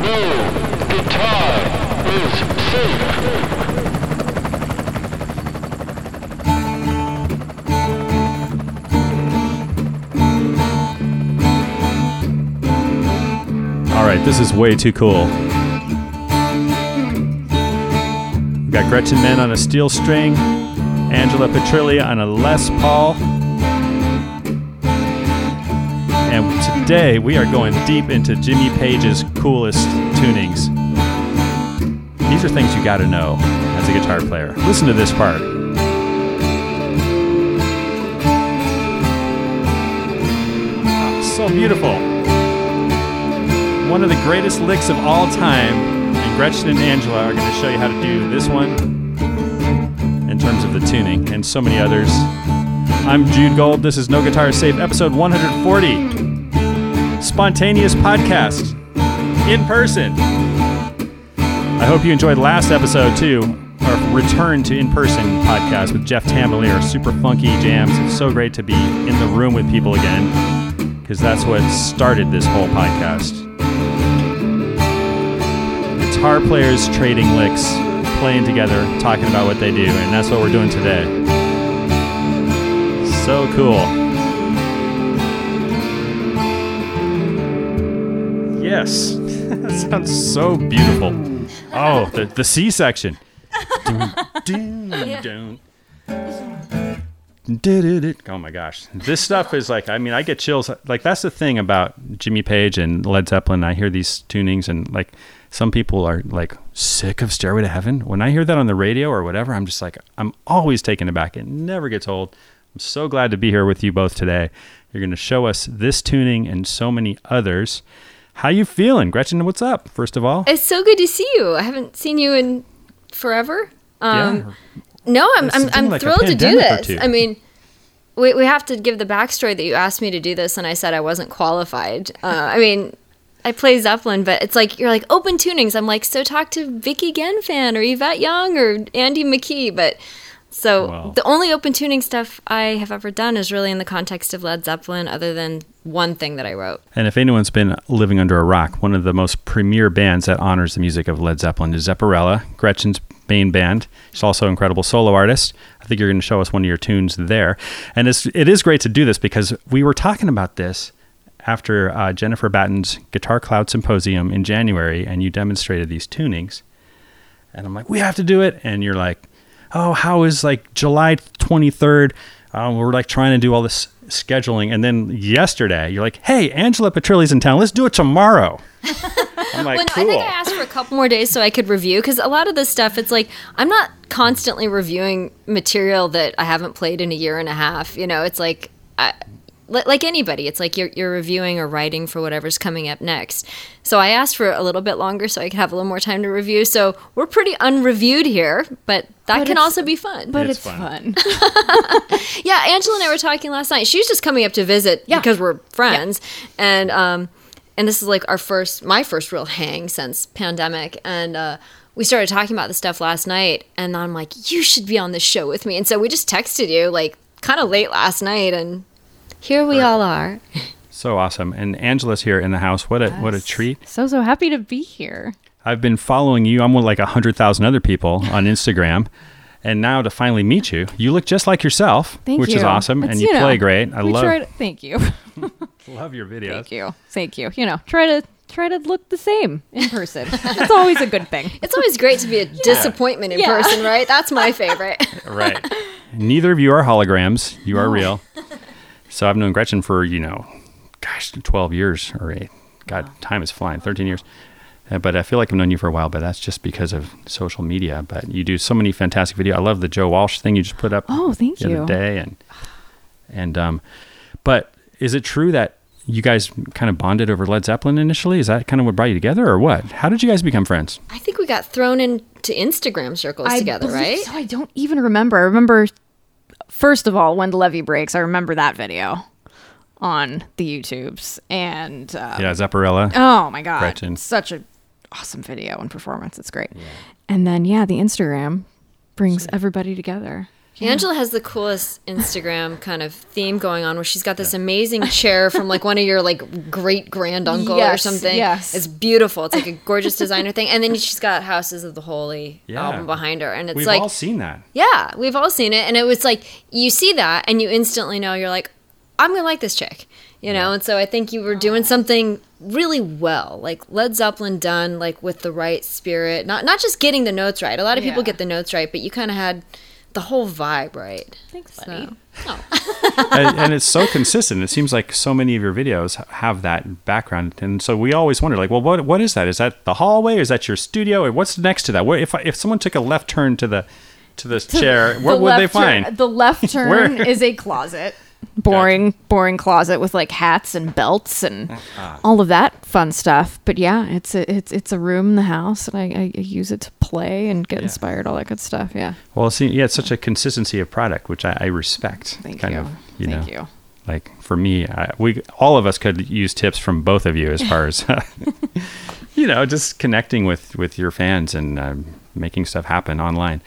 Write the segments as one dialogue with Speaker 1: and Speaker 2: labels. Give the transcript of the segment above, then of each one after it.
Speaker 1: Guitar is safe.
Speaker 2: All right, this is way too cool. We got Gretchen Menn on a steel string, Angela Petrilli on a Les Paul. And today we are going deep into Jimmy Page's coolest tunings. These are things you gotta know as a guitar player. Listen to this part. Ah, so beautiful one of the greatest licks of all time, and Gretchen and Angela are to show you how to do this one in terms of the tuning and so many others. I'm Jude Gold. This is No Guitar Safe, episode 140. Spontaneous podcast in person. I hope you enjoyed last episode too, our return to in person podcast with Jeff Tamelier, super funky jams. It's so great to be in the room with people again because that's what started this whole podcast guitar players trading licks, playing together, talking about what they do, and that's what we're doing today. So cool. Yes, that sounds so beautiful. Oh, the, the C section. Dun, dun, dun. Oh my gosh. This stuff is like, I mean, I get chills. Like, that's the thing about Jimmy Page and Led Zeppelin. I hear these tunings and like, some people are like sick of Stairway to Heaven. When I hear that on the radio or whatever, I'm just like, I'm always taken aback. It never gets old. I'm so glad to be here with you both today. You're going to show us this tuning and so many others. How you feeling, Gretchen? What's up? First of all,
Speaker 3: It's so good to see you. I haven't seen you in forever. Um,
Speaker 2: yeah.
Speaker 3: No, I'm I'm, I'm
Speaker 2: like
Speaker 3: thrilled to do this. I mean, we we have to give the backstory that you asked me to do this, and I said I wasn't qualified. Uh, I mean, I play Zeppelin, but it's like you're like open tunings. I'm like, so talk to Vicki Genfan or Yvette Young or Andy McKee, but. So
Speaker 2: Wow.
Speaker 3: the only open tuning stuff I have ever done is really in the context of Led Zeppelin, other than one thing that I wrote.
Speaker 2: And if anyone's been living under a rock, one of the most premier bands that honors the music of Led Zeppelin is Zepparella, Gretchen's main band. She's also an incredible solo artist. I think you're going to show us one of your tunes there. And it's, it is great to do this because we were talking about this after uh, Jennifer Batten's Guitar Cloud Symposium in January, and you demonstrated these tunings. And I'm like, we have to do it. And you're like, oh, how is like July 23rd? Um, we're like trying to do all this scheduling. And then yesterday, you're like, hey, Angela Petrilli's in town. Let's do it tomorrow. I'm like,
Speaker 3: Well,
Speaker 2: cool.
Speaker 3: I think I asked for a couple more days so I could review because a lot of this stuff, it's like I'm not constantly reviewing material that I haven't played in a year and a half. You know, it's like. I, li- like anybody, it's like you're, you're reviewing or writing for whatever's coming up next. So I asked for a little bit longer so I could have a little more time to review. So we're pretty unreviewed here, but that
Speaker 4: But
Speaker 3: can also be fun.
Speaker 4: But
Speaker 2: It's
Speaker 4: it's,
Speaker 2: fun.
Speaker 4: fun.
Speaker 3: Yeah, Angela and I were talking last night. She was just coming up to visit
Speaker 4: Yeah.
Speaker 3: because we're friends, and um, and this is like our first, my first real hang since pandemic, and uh, we started talking about this stuff last night, and I'm like, you should be on this show with me, and so we just texted you like kind of late last night, and here we all are.
Speaker 2: so awesome. And Angela's here in the house. What a what a treat.
Speaker 4: So so happy to be here.
Speaker 2: I've been following you. I'm with like a 100,000 other people on Instagram. And now to finally meet you, you look just like yourself,
Speaker 4: Thank
Speaker 2: which
Speaker 4: you.
Speaker 2: is awesome.
Speaker 4: It's,
Speaker 2: and you,
Speaker 4: know,
Speaker 2: play great. I love
Speaker 4: try to- thank you.
Speaker 2: love your videos.
Speaker 4: thank you. Thank you. You know, try to try to look the same in person. it's always a good thing.
Speaker 3: It's always great to be a disappointment in
Speaker 4: Yeah.
Speaker 3: person, right? That's my favorite.
Speaker 2: Right. Neither of you are holograms. You are real. So I've known Gretchen for, you know, gosh, 12 years or eight. God, time is flying. 13 years. Uh, but I feel like I've known you for a while, but that's just because of social media. But you do so many fantastic videos. I love the Joe Walsh thing you just put up
Speaker 4: Oh, thank
Speaker 2: the
Speaker 4: you.
Speaker 2: other day. And, and, um, but is it true that you guys kind of bonded over Led Zeppelin initially? Is that kind of what brought you together or what? How did you guys become friends?
Speaker 3: I think we got thrown into Instagram circles together, right?
Speaker 4: So I don't even remember. I remember first of all when the levee breaks. I remember that video on the YouTubes and uh,
Speaker 2: Yeah, Zepparella.
Speaker 4: Oh my god,
Speaker 2: Gretchen.
Speaker 4: such a awesome video and performance. It's great. And then yeah, the Instagram brings everybody together.
Speaker 3: Angela has the coolest Instagram kind of theme going on where she's got this amazing chair from like one of your like great grand uncle or something.
Speaker 4: yes.
Speaker 3: It's beautiful. It's like a gorgeous designer thing. And then she's got Houses of the Holy
Speaker 2: Yeah.
Speaker 3: album behind her. And it's like We've
Speaker 2: all seen that.
Speaker 3: Yeah, we've all seen it, and it was like you see that, and you instantly know you're like, I'm gonna like this chick, you know. And so I think you were doing something really well, like Led Zeppelin done like with the right spirit, not not just getting the notes right. A lot of people
Speaker 4: Yeah.
Speaker 3: get the notes right, but you kind of had the whole vibe right.
Speaker 4: Thanks,
Speaker 3: So,
Speaker 2: and, and it's so consistent. It seems like so many of your videos have that background, and so we always wonder, like, well, what what is that? Is that the hallway? Is that your studio? Or what's next to that? Where if if someone took a left turn to the to this chair, what would they
Speaker 4: left turn-
Speaker 2: find?
Speaker 4: the left turn is a closet. Boring, boring closet with like hats and belts and
Speaker 2: Ah.
Speaker 4: all of that fun stuff. But yeah, it's a it's it's a room in the house, and I, I, use it to play and get inspired, all that good stuff. Yeah,
Speaker 2: Well, see, yeah, it's such a consistency of product, which I, I respect.
Speaker 4: thank
Speaker 2: kind
Speaker 4: you,
Speaker 2: Of, you
Speaker 4: thank
Speaker 2: know,
Speaker 4: you.
Speaker 2: Like for me, I, we all of us could use tips from both of you as far as you know, just connecting with with your fans and um, making stuff happen online.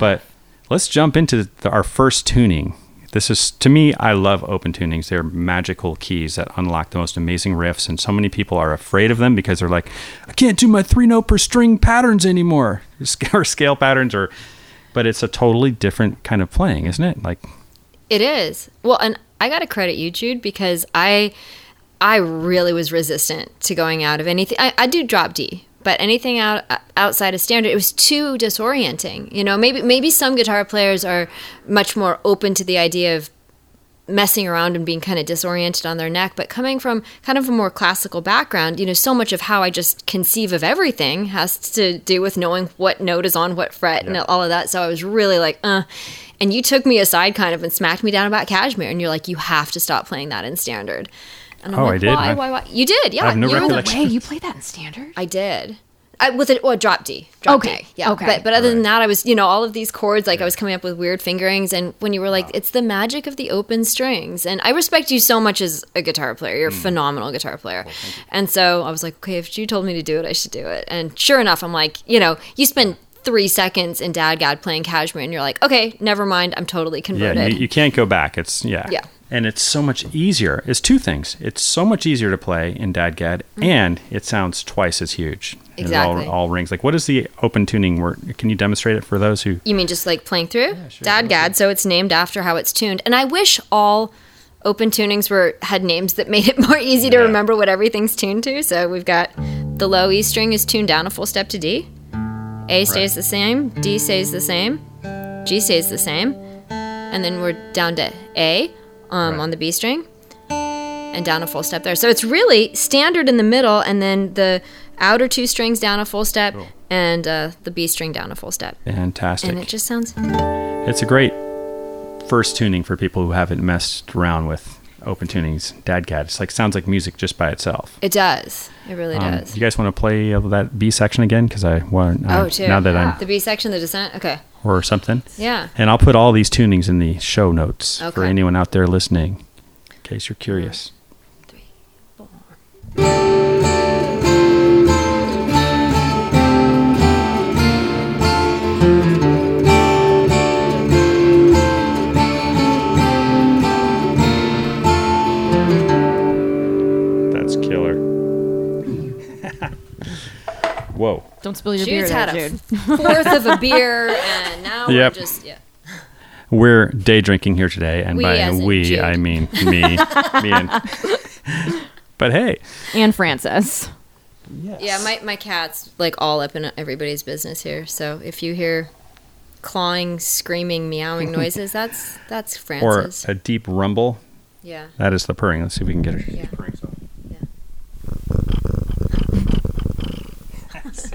Speaker 2: But let's jump into the, our first tuning. This is to me, I love open tunings. They're magical keys that unlock the most amazing riffs, and so many people are afraid of them because they're like, I can't do my three note per string patterns anymore, or scale patterns, or. But it's a totally different kind of playing, isn't it? Like,
Speaker 3: It is. Well, and I got to credit you, Jude, because I I really was resistant to going out of anything. I, I do drop D, but anything out outside of standard, it was too disorienting. You know, maybe maybe some guitar players are much more open to the idea of messing around and being kind of disoriented on their neck but coming from kind of a more classical background you know so much of how i just conceive of everything has to do with knowing what note is on what fret and all of that so i was really like uh and you took me aside kind of and smacked me down about Kashmir and you're like you have to stop playing that in standard and I'm
Speaker 2: Oh, I did?
Speaker 3: why
Speaker 2: I-
Speaker 3: why why you did yeah
Speaker 2: I have no
Speaker 3: you were the-
Speaker 2: recollection.
Speaker 4: Wait, you played that in standard?
Speaker 3: I did. I, with it, well, drop D. Drop
Speaker 4: Okay,
Speaker 3: D. Yeah.
Speaker 4: okay.
Speaker 3: But, but other than that, I was, you know, all of these chords, like I was coming up with weird fingerings. And when you were like, it's the magic of the open strings. And I respect you so much as a guitar player. You're a hmm. phenomenal guitar player. and so I was like, okay, if you told me to do it, I should do it. And sure enough, I'm like, you know, you spend three seconds in DADGAD playing Kashmir, and you're like, okay, never mind. I'm totally
Speaker 2: yeah,
Speaker 3: converted.
Speaker 2: you, you can't go back. It's yeah,
Speaker 3: Yeah.
Speaker 2: And it's so much easier. It's two things. It's so much easier to play in Dadgad, and it sounds twice as huge.
Speaker 3: Mm-hmm. Exactly.
Speaker 2: It all, all rings. Like, what is the open tuning work? Can you demonstrate it for those who?
Speaker 3: You mean just like playing through? DADGAD, so it's named after how it's tuned. And I wish all open tunings were had names that made it more easy to
Speaker 2: Yeah.
Speaker 3: remember what everything's tuned to. So we've got the low E string is tuned down a full step to D. A stays the same, D stays the same, G stays the same, and then we're down to A um,
Speaker 2: Right.
Speaker 3: on the B string, and down a full step there. So it's really standard in the middle, and then the outer two strings down a full step, and uh, the B string down a full step.
Speaker 2: Fantastic.
Speaker 3: And it just sounds
Speaker 2: It's a great first tuning for people who haven't messed around with open tunings. Dadgad. It's like sounds like music just by itself.
Speaker 3: It does. It really
Speaker 2: Um,
Speaker 3: does.
Speaker 2: you guys want to play uh, that B section again? Because I want.
Speaker 3: Oh, too.
Speaker 2: Now that I'm
Speaker 3: the B section, the descent. Okay.
Speaker 2: Or something.
Speaker 3: Yeah.
Speaker 2: And I'll put all these tunings in the show notes for anyone out there listening, in case you're curious. That's Whoa.
Speaker 4: Don't spill your
Speaker 3: Jude's
Speaker 4: beer,
Speaker 3: had
Speaker 4: there,
Speaker 3: a
Speaker 4: Jude.
Speaker 3: fourth of a beer, and now
Speaker 2: Yep.
Speaker 3: we're just yeah.
Speaker 2: We're day drinking here today, and
Speaker 3: We
Speaker 2: by
Speaker 3: as in
Speaker 2: we
Speaker 3: Jude.
Speaker 2: I mean me, me and. But hey,
Speaker 4: and Francis.
Speaker 3: Yeah, my my cat's like all up in everybody's business here. So if you hear clawing, screaming, meowing noises, that's that's Francis.
Speaker 2: or
Speaker 3: Francis.
Speaker 2: a deep rumble.
Speaker 3: yeah.
Speaker 2: That is the purring. Let's see if we can get it.
Speaker 3: Yeah.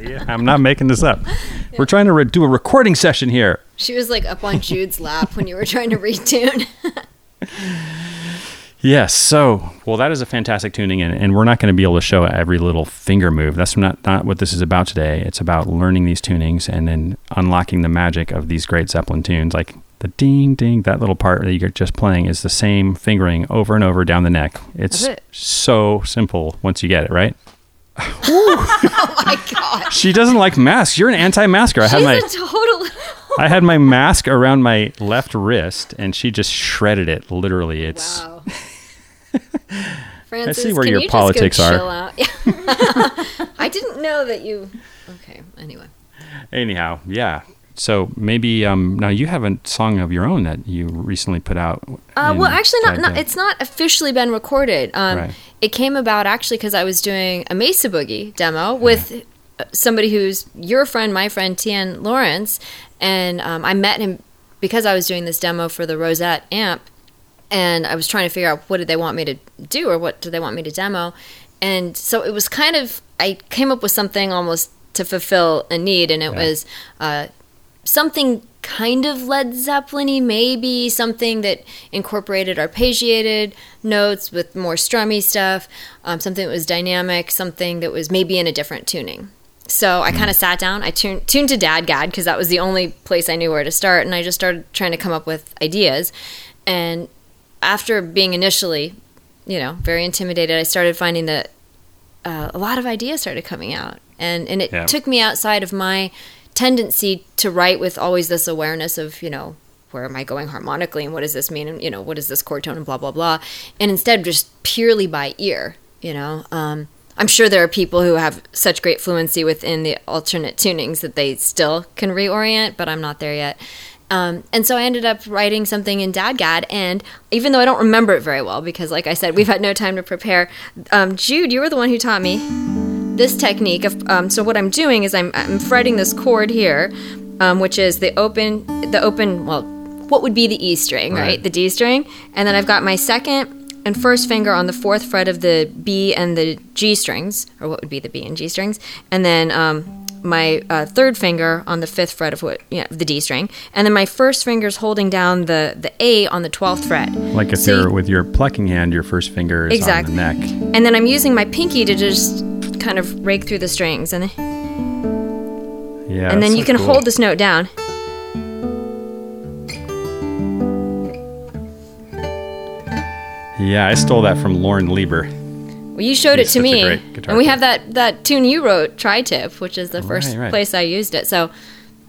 Speaker 2: See, I'm not making this up. We're trying to re- do a recording session here.
Speaker 3: She was like up on Jude's lap when you were trying to retune.
Speaker 2: Yes. So, well, that is a fantastic tuning, and, and we're not going to be able to show every little finger move. That's not, not what this is about today. It's about learning these tunings and then unlocking the magic of these great Zeppelin tunes. Like the ding, ding, that little part that you're just playing is the same fingering over and over down the neck. It's
Speaker 4: it.
Speaker 2: so simple once you get it, right?
Speaker 3: oh my god.
Speaker 2: She doesn't like masks. You're an anti masker. I had
Speaker 3: She's
Speaker 2: my.
Speaker 3: a total
Speaker 2: I had my mask around my left wrist, and she just shredded it. Literally, it's
Speaker 3: Wow. Francis,
Speaker 2: see where your
Speaker 3: you
Speaker 2: politics are.
Speaker 3: go chill out? Yeah. I didn't know that you. Okay. Anyway.
Speaker 2: anyhow, yeah. So maybe um, now you have a song of your own that you recently put out.
Speaker 3: Uh, well, actually, not, not. It's not officially been recorded. Um,
Speaker 2: Right.
Speaker 3: It came about actually because I was doing a Mesa Boogie demo with uh, somebody who's your friend, my friend, Tian Lawrence, and um, I met him because I was doing this demo for the Rosette amp, and I was trying to figure out what did they want me to do or what do they want me to demo, and so it was kind of I came up with something almost to fulfill a need, and it
Speaker 2: Yeah.
Speaker 3: was. Uh, something kind of Led Zeppelin-y, maybe something that incorporated arpeggiated notes with more strummy stuff, um, something that was dynamic, something that was maybe in a different tuning. So I kind of sat down, I tuned, tuned to DADGAD because that was the only place I knew where to start, and I just started trying to come up with ideas. And after being initially, you know, very intimidated, I started finding that uh, a lot of ideas started coming out, and and it
Speaker 2: Yeah.
Speaker 3: took me outside of my tendency to write with always this awareness of you know where am I going harmonically and what does this mean and you know what is this chord tone and blah blah blah, and instead just purely by ear, you know. Um, I'm sure there are people who have such great fluency within the alternate tunings that they still can reorient, but I'm not there yet. Um, and so I ended up writing something in DADGAD, and even though I don't remember it very well, because like I said, we've had no time to prepare, um, Jude, you were the one who taught me this technique. Of, um, so what I'm doing is I'm, I'm fretting this chord here, um, which is the open, the open, well, what would be the E string, right?
Speaker 2: Right.
Speaker 3: The D string, and then I've got my second and first finger on the fourth fret of the B and the G strings, or what would be the B and G strings, and then um, my uh, third finger on the fifth fret of what, yeah, the D string, and then my first finger's holding down the the A on the twelfth fret.
Speaker 2: Like if
Speaker 3: So
Speaker 2: you're with your plucking hand, your first finger is
Speaker 3: Exactly.
Speaker 2: on the neck.
Speaker 3: and then I'm using my pinky to just kind of rake through the strings, and
Speaker 2: Yeah.
Speaker 3: and then you
Speaker 2: so
Speaker 3: can
Speaker 2: cool.
Speaker 3: hold this note down.
Speaker 2: Yeah, I stole that from Laurence Juber.
Speaker 3: Well, you showed
Speaker 2: He's
Speaker 3: it to me, and we have that that tune you wrote, Tri-Tip, which is the first
Speaker 2: Right, right.
Speaker 3: place I used it. So.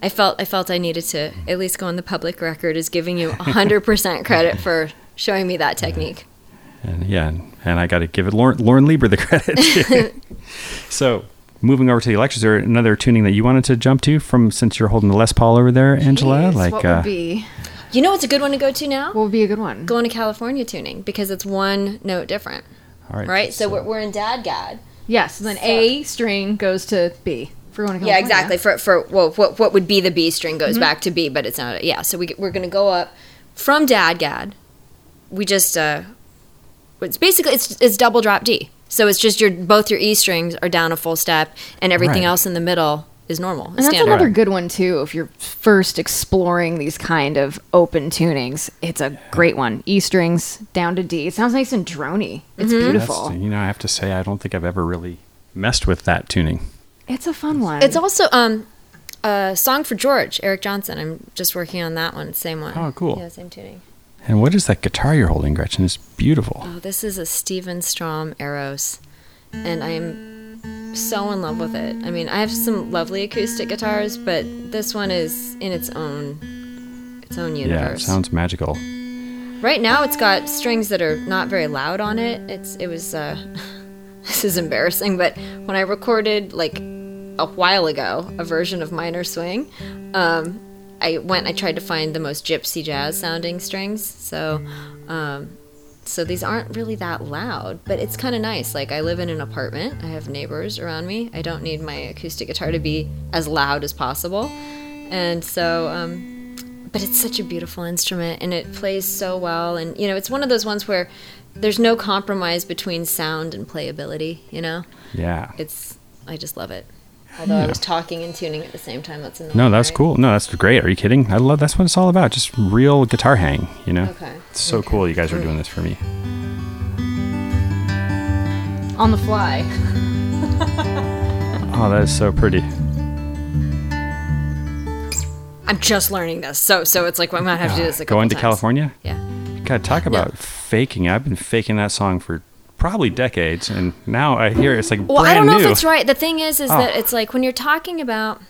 Speaker 3: I felt I felt I needed to at least go on the public record as giving you 100% credit for showing me that technique.
Speaker 2: And yeah, and, and I got to give it Lauren, Laurence Juber the credit. so, moving over to the electric, is there another tuning that you wanted to jump to from since you're holding the Les Paul over there, Angela?
Speaker 4: Jeez,
Speaker 2: like,
Speaker 4: what
Speaker 2: uh,
Speaker 4: would be
Speaker 3: You know what's a good one to go to now?
Speaker 4: what would be a good one?
Speaker 3: Going to California tuning because it's one note different,
Speaker 2: all right,
Speaker 3: right? So we're, we're in DADGAD.
Speaker 4: Yes, then A string goes to B for going to
Speaker 3: Yeah, exactly. For for well, what what would be the B string goes back to B, but it's not. Yeah, so we we're gonna go up from DADGAD. We just uh, it's basically it's it's double drop D. So it's just your both your E strings are down a full step, and everything
Speaker 2: Right.
Speaker 3: else in the middle is normal.
Speaker 4: And that's another good one too. If you're first exploring these kind of open tunings, it's a great one. E strings down to D. It sounds nice and drony. It's
Speaker 3: Mm-hmm.
Speaker 4: beautiful.
Speaker 2: That's, you know, I have to say, I don't think I've ever really messed with that tuning.
Speaker 4: It's a fun one.
Speaker 3: It's also um a song for George Eric Johnson. I'm just working on that one. Same one.
Speaker 2: Oh, cool.
Speaker 3: Yeah, same tuning.
Speaker 2: And what is that guitar you're holding, Gretchen? It's beautiful.
Speaker 3: Oh, this is a Steven Strom Eros, and I am so in love with it. I mean, I have some lovely acoustic guitars, but this one is in its own its own universe.
Speaker 2: Yeah, it sounds magical.
Speaker 3: right now, it's got strings that are not very loud on it. It's it was uh, this is embarrassing, but when I recorded like a while ago a version of Minor Swing, um, I went I tried to find the most gypsy jazz sounding strings. So. Um, so these aren't really that loud, but it's kind of nice. Like I live in an apartment, I have neighbors around me. I don't need my acoustic guitar to be as loud as possible, and so. Um, but it's such a beautiful instrument, and it plays so well. And you know, it's one of those ones where there's no compromise between sound and playability. You know,
Speaker 2: Yeah.
Speaker 3: it's I just love it. Although I was talking and tuning at the same time, that's annoying.
Speaker 2: No, that's
Speaker 3: right?
Speaker 2: cool. No, that's great. Are you kidding? I love that's what it's all about. Just real guitar hang, you know?
Speaker 3: Okay.
Speaker 2: It's so cool you guys are doing this for me.
Speaker 4: on the fly.
Speaker 2: Oh, that is so pretty.
Speaker 3: I'm just learning this, so so it's like I'm gonna have to do this a
Speaker 2: Going to
Speaker 3: times.
Speaker 2: California?
Speaker 3: Yeah.
Speaker 2: God, talk about faking. I've been faking that song for probably decades, and now I hear it's like
Speaker 3: Well,
Speaker 2: brand
Speaker 3: I don't know
Speaker 2: new.
Speaker 3: if it's right. The thing is, is
Speaker 2: Oh.
Speaker 3: that it's like when you're talking about,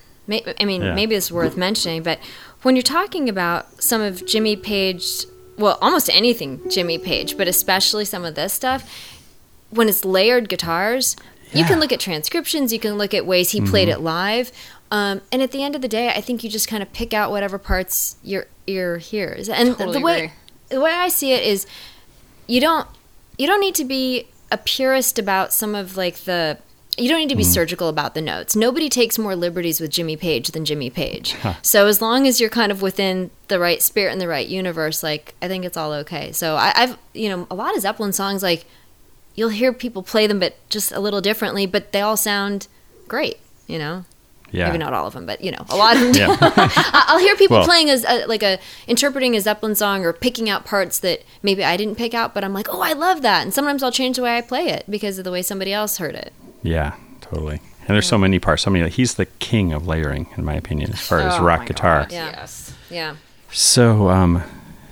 Speaker 3: I mean,
Speaker 2: Yeah.
Speaker 3: maybe it's worth mentioning, but when you're talking about some of Jimmy Page, well, almost anything Jimmy Page, but especially some of this stuff, when it's layered guitars, you can look at transcriptions, you can look at ways he played it live. Um, and at the end of the day, I think you just kind of pick out whatever parts your ear hears. And
Speaker 4: Totally
Speaker 3: the way
Speaker 4: agree.
Speaker 3: the way I see it is, you don't you don't need to be a purist about some of like the you don't need to be mm. surgical about the notes. Nobody takes more liberties with Jimmy Page than Jimmy Page. So as long as you're kind of within the right spirit and the right universe, like I think it's all okay. So I, I've you know a lot of Zeppelin songs like you'll hear people play them, but just a little differently, but they all sound great. You know,
Speaker 2: Yeah.
Speaker 3: maybe not all of them, but you know, a lot of them.
Speaker 2: Yeah.
Speaker 3: I- I'll hear people
Speaker 2: Well-
Speaker 3: playing as a, like a interpreting a Zeppelin song or picking out parts that maybe I didn't pick out, but I'm like, oh, I love that. And sometimes I'll change the way I play it because of the way somebody else heard it.
Speaker 2: Yeah, totally. And there's so many parts. So many. He's the king of layering, in my opinion, as far as
Speaker 4: Oh
Speaker 2: rock guitar.
Speaker 4: God,
Speaker 3: Yeah.
Speaker 4: Yes.
Speaker 3: Yeah.
Speaker 2: So, um,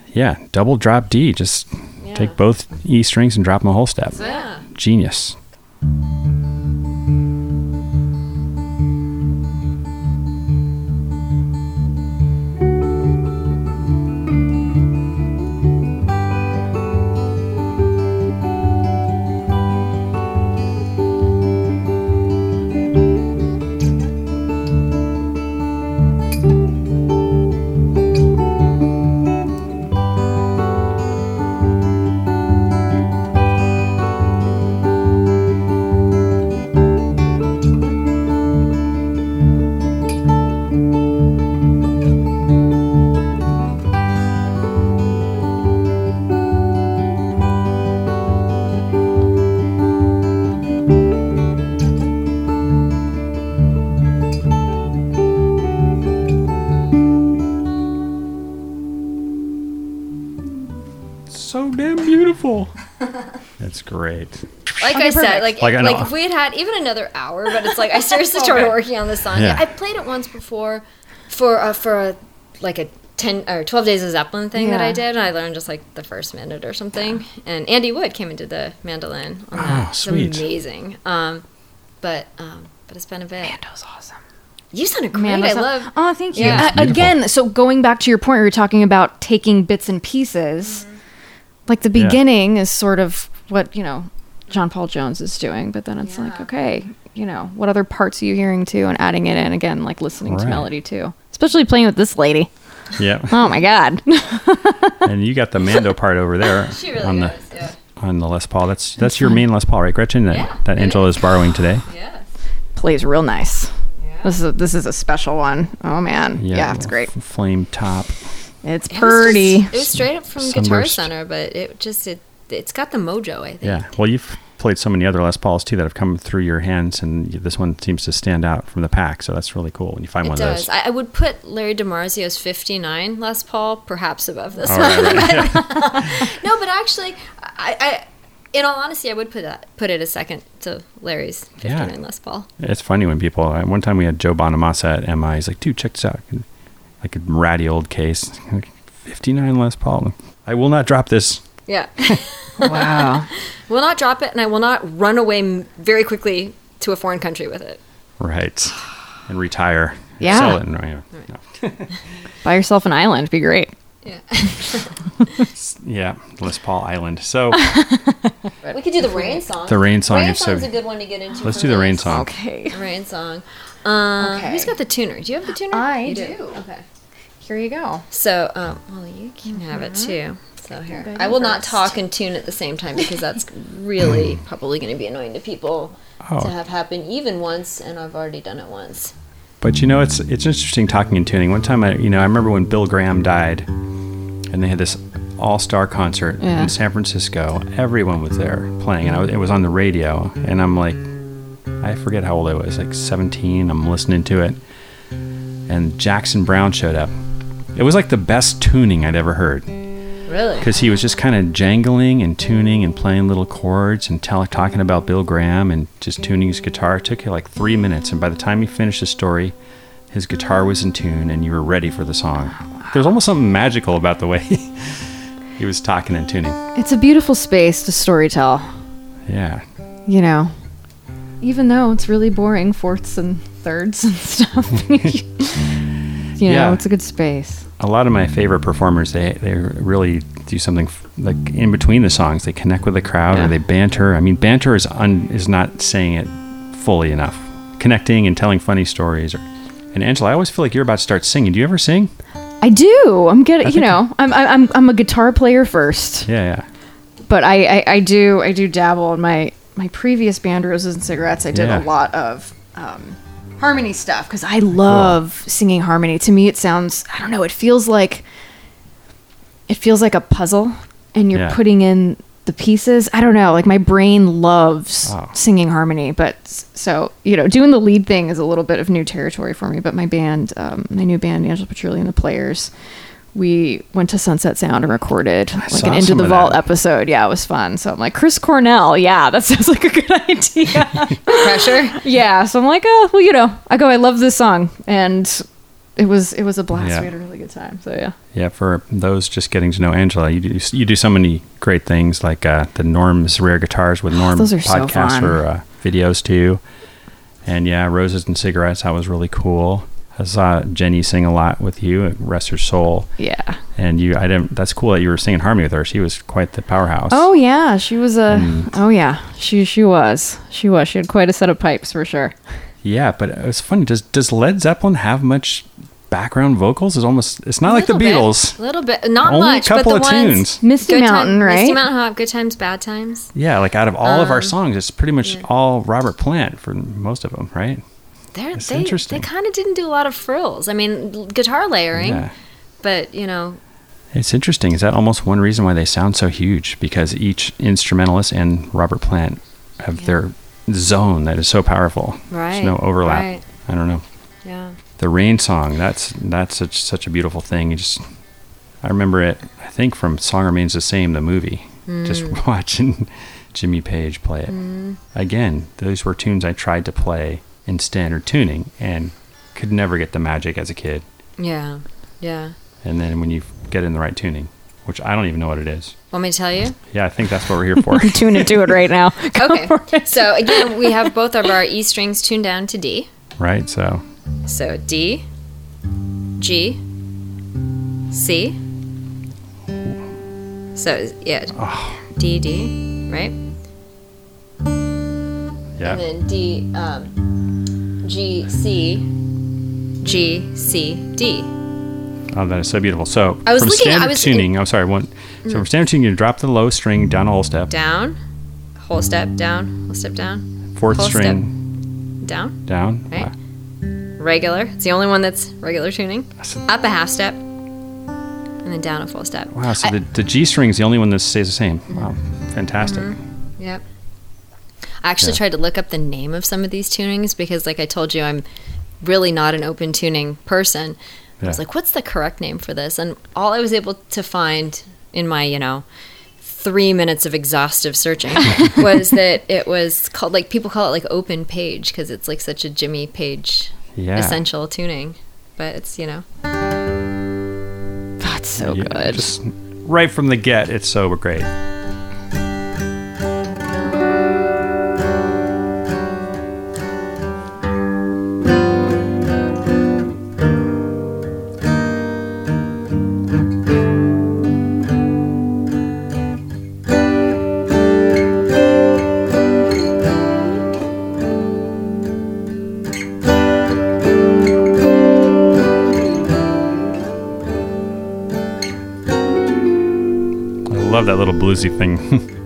Speaker 2: yeah, double drop D. Just
Speaker 3: Yeah.
Speaker 2: take both E strings and drop them a whole step.
Speaker 3: Yeah.
Speaker 2: Genius. Great.
Speaker 3: Like
Speaker 4: Okay,
Speaker 3: I said, like
Speaker 2: Like, I
Speaker 3: like, if we had had even another hour, but it's like I seriously started working on this song.
Speaker 2: Yeah.
Speaker 3: I played it once before for uh, for a, like a ten or twelve days of Zeppelin thing that I did, and I learned just like the first minute or something. And Andy Wood came and did the mandolin. On that.
Speaker 2: Oh,
Speaker 3: It's
Speaker 2: sweet.
Speaker 3: amazing. Um, but um, but it's been a bit.
Speaker 4: Mando's awesome.
Speaker 3: You sounded great.
Speaker 4: Man,
Speaker 3: I
Speaker 4: that's not-
Speaker 3: love.
Speaker 4: Oh, thank you.
Speaker 3: Yeah.
Speaker 4: Uh, again, so going back to your point, where you're talking about taking bits and pieces. Like the
Speaker 2: Yeah.
Speaker 4: beginning is sort of what you know, John Paul Jones is doing, but then it's like, okay, you know, what other parts are you hearing too, and adding it in again, like listening to melody too, especially playing with this lady.
Speaker 2: Yeah.
Speaker 4: Oh my god.
Speaker 2: and you got the Mando part over there
Speaker 3: really
Speaker 2: on the.
Speaker 3: Yeah.
Speaker 2: on the Les Paul. That's that's your main Les Paul, right, Gretchen? That,
Speaker 3: Yeah,
Speaker 2: that Angela
Speaker 3: is.
Speaker 2: is borrowing today.
Speaker 3: Yeah.
Speaker 4: Plays real nice.
Speaker 3: Yeah.
Speaker 4: This is a, this is a special one. Oh man. Yeah, it's great.
Speaker 2: f- Flame top.
Speaker 4: It's
Speaker 3: It was
Speaker 4: pretty.
Speaker 3: just- it was straight up from Guitar Center, but it just it it's got the mojo. I think.
Speaker 2: Yeah. Well, you've played so many other Les Pauls too that have come through your hands, and this one seems to stand out from the pack. So that's really cool when you find
Speaker 3: It
Speaker 2: one
Speaker 3: does.
Speaker 2: of those.
Speaker 3: I, I would put Larry DiMarzio's 59 Les Paul perhaps above this
Speaker 2: All
Speaker 3: one.
Speaker 2: right, right,
Speaker 3: no, but actually, I, I, in all honesty, I would put that put it a second to Larry's 59
Speaker 2: Yeah.
Speaker 3: Les Paul.
Speaker 2: It's funny when people. uh, One time we had Joe Bonamassa at MI. He's like, "Dude, check this out." Like a ratty old case, fifty-nine Les Paul. I will not drop this.
Speaker 3: Yeah,
Speaker 4: wow.
Speaker 3: will not drop it, and I will not run away very quickly to a foreign country with it.
Speaker 2: Right. And retire.
Speaker 4: Yeah.
Speaker 2: Sell it. And, no.
Speaker 4: Buy yourself an island. Be great.
Speaker 3: Yeah,
Speaker 2: Yeah. Les Paul Island. So
Speaker 3: we could do the rain song.
Speaker 2: The rain song
Speaker 3: Rain
Speaker 2: is so-
Speaker 3: a good one to get into.
Speaker 2: let's do the rain song.
Speaker 4: Okay.
Speaker 3: The rain song. Um,
Speaker 4: Okay.
Speaker 3: Who's got the tuner? Do you have the tuner?
Speaker 4: I
Speaker 3: You
Speaker 4: do.
Speaker 3: Okay.
Speaker 4: Here you go.
Speaker 3: So, um, well, you can have it too. So here, I will not
Speaker 4: first.
Speaker 3: talk and tune at the same time because that's really hmm. probably going to be annoying to people
Speaker 2: Oh.
Speaker 3: to have happen even once, and I've already done it once.
Speaker 2: But you know, it's it's interesting talking and tuning. One time, I you know, I remember when Bill Graham died, and they had this all-star concert
Speaker 4: Yeah.
Speaker 2: in San Francisco. Everyone was there playing, and I was, it was on the radio. And I'm like, I forget how old I was, like 17. I'm listening to it, and Jackson Browne showed up. It was like the best tuning I'd ever heard
Speaker 3: Really?
Speaker 2: because he was just kind of jangling and tuning and playing little chords and tell, talking about Bill Graham and just tuning his guitar. It took you like three minutes, and by the time he finished the story, his guitar was in tune and you were ready for the song. There was almost something magical about the way he was talking and tuning.
Speaker 4: It's a beautiful space to storytell.
Speaker 2: Yeah,
Speaker 4: You know, even though it's really boring fourths and thirds and stuff. You know,
Speaker 2: Yeah.
Speaker 4: it's a good space.
Speaker 2: A lot of my favorite performers they they really do something f- like in between the songs they connect with the crowd
Speaker 4: Yeah.
Speaker 2: or they banter i mean banter is un, is not saying it fully enough connecting and telling funny stories or and angela i always feel like you're about to start singing do you ever sing
Speaker 4: I do. I'm getting. You know, I'm I'm I'm a guitar player first,
Speaker 2: yeah yeah
Speaker 4: but I, I I do I do dabble in my my previous band Roses and Cigarettes. I did
Speaker 2: Yeah.
Speaker 4: a lot of um, harmony stuff because I love singing harmony. To me, it sounds I don't know. It feels like it feels like a puzzle, and you're
Speaker 2: Yeah.
Speaker 4: putting in the pieces. I don't know. Like my brain loves singing harmony, but so you know, doing the lead thing is a little bit of new territory for me. But my band, um, my new band, Angela Petrilli and the Players. We went to Sunset Sound and recorded like an Into
Speaker 2: some
Speaker 4: the Vault
Speaker 2: that.
Speaker 4: episode. Yeah, it was fun. So I'm like, Chris Cornell. Yeah, that sounds like a good idea.
Speaker 3: Pressure.
Speaker 4: yeah. So I'm like, oh, well, you know, I go, I love this song, and it was it was a blast.
Speaker 2: Yeah.
Speaker 4: We had a really good time. So yeah.
Speaker 2: yeah for those just getting to know angela you do you do so many great things like uh, the norm's rare guitars with norm
Speaker 4: Oh, those are so
Speaker 2: podcast
Speaker 4: fun.
Speaker 2: for uh, videos too and yeah roses and cigarettes that was really cool i saw jenny sing a lot with you at rest her soul
Speaker 4: Yeah.
Speaker 2: and you i didn't that's cool that you were singing harmony with her she was quite the powerhouse
Speaker 4: Oh yeah, she was a.
Speaker 2: Mm.
Speaker 4: Oh yeah, she she was she was she had quite a set of pipes for sure.
Speaker 2: yeah but it was funny does does led zeppelin have much background vocals it's almost it's not like the
Speaker 3: bit,
Speaker 2: beatles A
Speaker 3: little bit, not
Speaker 2: only
Speaker 3: much,
Speaker 2: a couple
Speaker 3: but the
Speaker 2: of
Speaker 3: ones.
Speaker 2: tunes
Speaker 4: Misty
Speaker 3: Good
Speaker 4: Mountain,
Speaker 3: Time-
Speaker 4: right?
Speaker 3: Misty Mountain Hop, Good Times, Bad Times.
Speaker 2: yeah like out of all of our
Speaker 3: Um,
Speaker 2: songs it's pretty much
Speaker 3: yeah.
Speaker 2: all robert plant for most of them right
Speaker 3: They're,
Speaker 2: It's
Speaker 3: they
Speaker 2: interesting.
Speaker 3: they kind of didn't do a lot of frills. I mean, guitar layering,
Speaker 2: yeah
Speaker 3: but you know,
Speaker 2: It's interesting. Is that almost one reason why they sound so huge? Because each instrumentalist and Robert Plant have
Speaker 3: Yeah.
Speaker 2: their zone that is so powerful.
Speaker 3: right?
Speaker 2: There's no overlap.
Speaker 3: Right.
Speaker 2: I don't know.
Speaker 3: Yeah.
Speaker 2: The rain song. That's that's such such a beautiful thing. You just I remember it. I think from "Song Remains the Same," the movie. Just
Speaker 3: Mm.
Speaker 2: watching Jimmy Page play it. Again, those were tunes I tried to play in standard tuning and could never get the magic as a kid.
Speaker 3: Yeah. Yeah.
Speaker 2: And then when you get in the right tuning, which I don't even know what it is.
Speaker 3: Want me to tell you?
Speaker 2: Yeah, I think that's what we're here for.
Speaker 4: Tune into it right now. Go
Speaker 3: Okay.
Speaker 4: for it.
Speaker 3: so again, we have both of our E strings tuned down to D.
Speaker 2: right? So,
Speaker 3: So D, G, C. So yeah, ah. D D, right?
Speaker 2: Yeah.
Speaker 3: And then D, um, G C, G C D.
Speaker 2: Oh, that is so beautiful. So,
Speaker 3: I was
Speaker 2: from
Speaker 3: looking- I
Speaker 2: standard
Speaker 3: was-
Speaker 2: tuning, I'm sorry, one. So, from mm. standard tuning, you drop the low string down a whole step,
Speaker 3: Down, whole step down, whole step down,
Speaker 2: fourth
Speaker 3: whole step.
Speaker 2: string
Speaker 3: down.
Speaker 2: down.
Speaker 3: Right.
Speaker 2: Wow.
Speaker 3: Regular. It's the only one that's regular tuning.
Speaker 2: That's-
Speaker 3: Up a half step, and then down a full step.
Speaker 2: Wow. So
Speaker 3: I-
Speaker 2: the, the G string is the only one that stays the same. Mm-hmm. Wow. Fantastic. Mm-hmm.
Speaker 3: Yep. I actually
Speaker 2: Yeah.
Speaker 3: tried to look up the name of some of these tunings because, like I told you, I'm really not an open tuning person. I was like, what's the correct name for this? And all I was able to find in my, you know, three minutes of exhaustive searching was that it was called, like, people call it like open page because it's like such a Jimmy Page
Speaker 2: Yeah.
Speaker 3: essential tuning. But it's, you know,
Speaker 4: That's so good.
Speaker 2: Just right from the get, it's so great. Bluesy thing.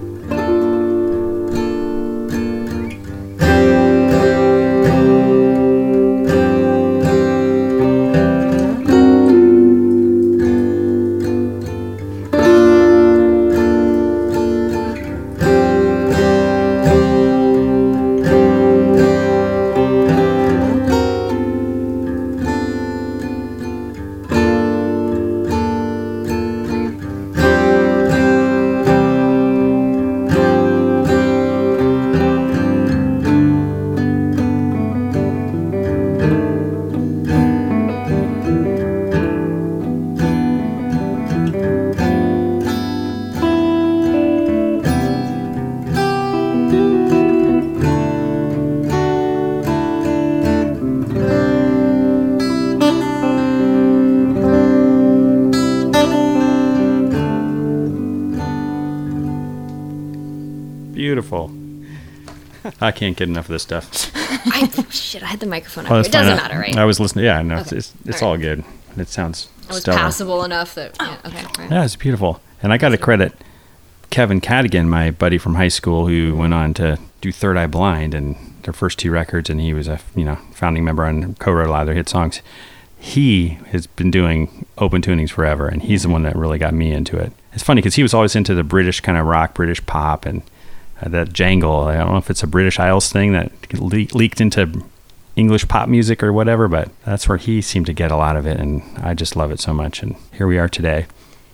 Speaker 2: can't get enough of this stuff.
Speaker 3: I, shit, I had the microphone. Up here. It doesn't. Matter, right?
Speaker 2: I was listening. Yeah, no, it's
Speaker 3: Okay.
Speaker 2: it's, it's
Speaker 3: All
Speaker 2: all
Speaker 3: right.
Speaker 2: good. It sounds
Speaker 3: It was
Speaker 2: stellar.
Speaker 3: passable enough that. Yeah, okay. right.
Speaker 2: Yeah, it's beautiful. And I got to credit Kevin Cadogan, my buddy from high school, who went on to do Third Eye Blind and their first two records, and he was a you know founding member and co-wrote a lot of their hit songs. He has been doing open tunings forever, and he's the one that really got me into it. It's funny because he was always into the British kind of rock, British pop, and that jangle. I don't know if it's a British Isles thing that le- leaked into English pop music or whatever, but that's where he seemed to get a lot of it, and I just love it so much. And here we are today.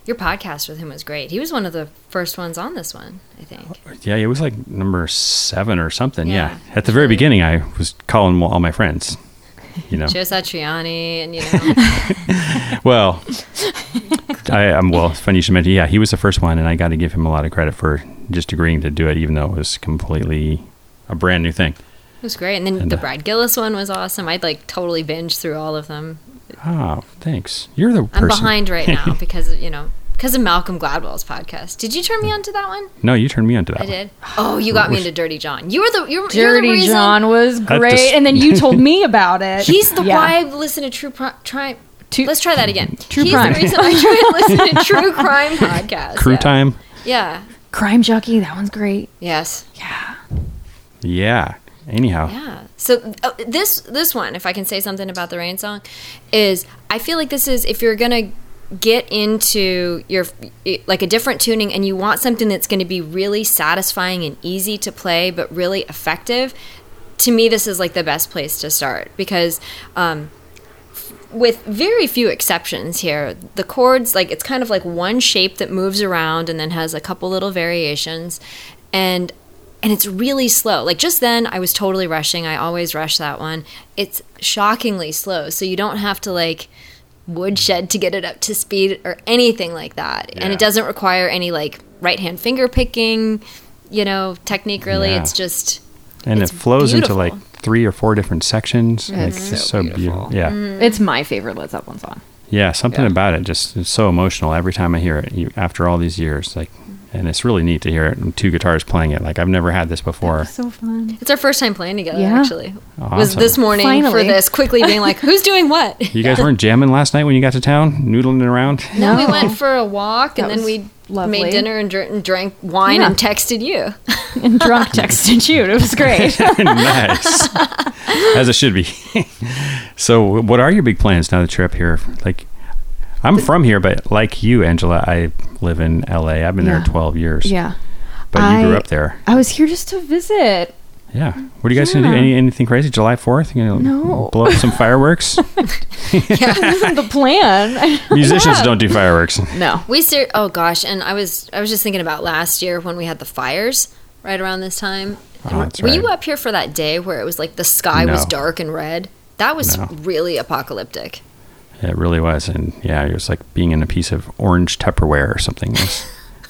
Speaker 3: Your podcast with him was great. He was one of the first ones on this one, I think.
Speaker 2: Yeah, it was like number seven or something. Yeah.
Speaker 3: Yeah.
Speaker 2: At the very beginning, I was calling all my friends. You know,
Speaker 3: Joe Satriani, and you know,
Speaker 2: well, I am well. It's funny you should mention. Yeah, he was the first one, and I got to give him a lot of credit for just agreeing to do it, even though it was completely a brand new thing.
Speaker 3: it was great. And then
Speaker 2: And,
Speaker 3: the
Speaker 2: uh,
Speaker 3: Brad Gillis one was awesome. I'd like totally binge through all of them.
Speaker 2: Oh, thanks. You're the
Speaker 3: I'm behind right now because you know because of Malcolm Gladwell's podcast. Did you turn me on to that one?
Speaker 2: No, you turned me onto that.
Speaker 3: I
Speaker 2: one.
Speaker 3: did. Oh, you got me into Dirty John. You were the you're, you're the
Speaker 4: Dirty
Speaker 3: reason.
Speaker 4: John was great,
Speaker 2: just-
Speaker 4: and then you told me about it.
Speaker 3: He's the
Speaker 4: Yeah.
Speaker 3: why I listen to true Pri- Try. Let's try that again.
Speaker 4: True
Speaker 3: He's
Speaker 4: crime.
Speaker 3: the reason I try to listen to true crime podcasts.
Speaker 2: Crew
Speaker 3: yeah.
Speaker 2: time.
Speaker 3: Yeah.
Speaker 4: Crime Junkie. That one's great.
Speaker 3: Yes.
Speaker 4: Yeah.
Speaker 2: Yeah. Anyhow,
Speaker 3: Yeah. So uh, this this one, if I can say something about the rain song, is I feel like this is if you're gonna get into your like a different tuning and you want something that's going to be really satisfying and easy to play but really effective to me this is like the best place to start because um, with very few exceptions here the chords like it's kind of like one shape that moves around and then has a couple little variations and and it's really slow. Like just then i was totally rushing. I always rush that one. It's shockingly slow so you don't have to like woodshed to get it up to speed or anything like that and it doesn't require any like right hand finger picking you know technique really
Speaker 2: Yeah.
Speaker 3: it's just
Speaker 2: and
Speaker 3: It's
Speaker 2: it flows into like three or four different sections. Like,
Speaker 4: It's
Speaker 2: it's
Speaker 4: so
Speaker 2: so beautiful.
Speaker 4: beautiful.
Speaker 2: Yeah.
Speaker 3: Mm.
Speaker 4: It's my favorite Led Zeppelin song.
Speaker 2: Yeah, something
Speaker 4: Yeah.
Speaker 2: about it just is so emotional every time I hear it. You, after all these years, like, and it's really neat to hear it. And two guitars playing it. Like I've never had this before.
Speaker 4: So fun.
Speaker 3: it's our first time playing together
Speaker 4: Yeah.
Speaker 3: actually was this morning for this quickly being like who's doing what
Speaker 2: You guys weren't jamming last night when you got to town, noodling around.
Speaker 3: No, we went for a walk and then we
Speaker 4: lovely.
Speaker 3: made dinner and, dr- and drank wine
Speaker 4: Yeah.
Speaker 3: and texted you.
Speaker 4: And drunk texted you. It was great.
Speaker 2: nice, as it should be. so, what are your big plans now that you're up here? Like, I'm from here, but like you, Angela, I live in LA. I've been
Speaker 4: Yeah.
Speaker 2: there 12 years.
Speaker 4: yeah.
Speaker 2: but you grew up there.
Speaker 4: I was here just to visit.
Speaker 2: Yeah. What are you guys gonna do? Any anything crazy? July 4th? You know,
Speaker 4: No.
Speaker 2: blow up some fireworks.
Speaker 4: That wasn't the plan.
Speaker 2: Musicians don't do fireworks.
Speaker 4: No.
Speaker 3: We ser- oh gosh, and I was I was just thinking about last year when we had the fires right around this time.
Speaker 2: Oh, that's
Speaker 3: Were you up here for that day where it was like the sky was dark and red? That was
Speaker 2: No.
Speaker 3: really apocalyptic.
Speaker 2: It really was, and yeah, it was like being in a piece of orange Tupperware or something. Was-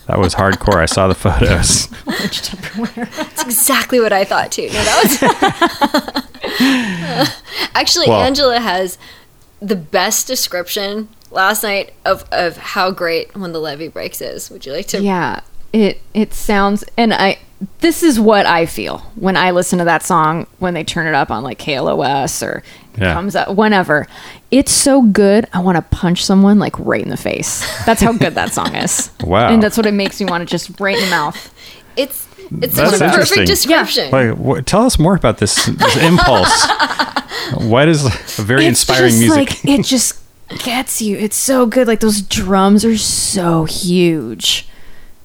Speaker 2: that was hardcore. I saw the photos. Orange Tupperware.
Speaker 3: That's exactly what I thought too. No, that was actually
Speaker 2: Well-
Speaker 3: Angela has the best description last night of, of how great when the levee breaks is. Would you like to?
Speaker 4: Yeah. It it sounds and I this is what I feel when I listen to that song when they turn it up on like KLOS or
Speaker 2: Yeah.
Speaker 4: comes up whenever. It's so good. I want to punch someone like right in the face. That's how good that song is.
Speaker 2: Wow.
Speaker 4: And that's what it makes me want to just right in the mouth.
Speaker 3: It's it's
Speaker 2: That's
Speaker 3: such a perfect
Speaker 2: interesting.
Speaker 3: description.
Speaker 2: Wait, wha- tell us more about this, this impulse. Why does a very
Speaker 4: It's
Speaker 2: inspiring
Speaker 4: just,
Speaker 2: music?
Speaker 4: Like, it just gets you. It's so good. Like those drums are so huge,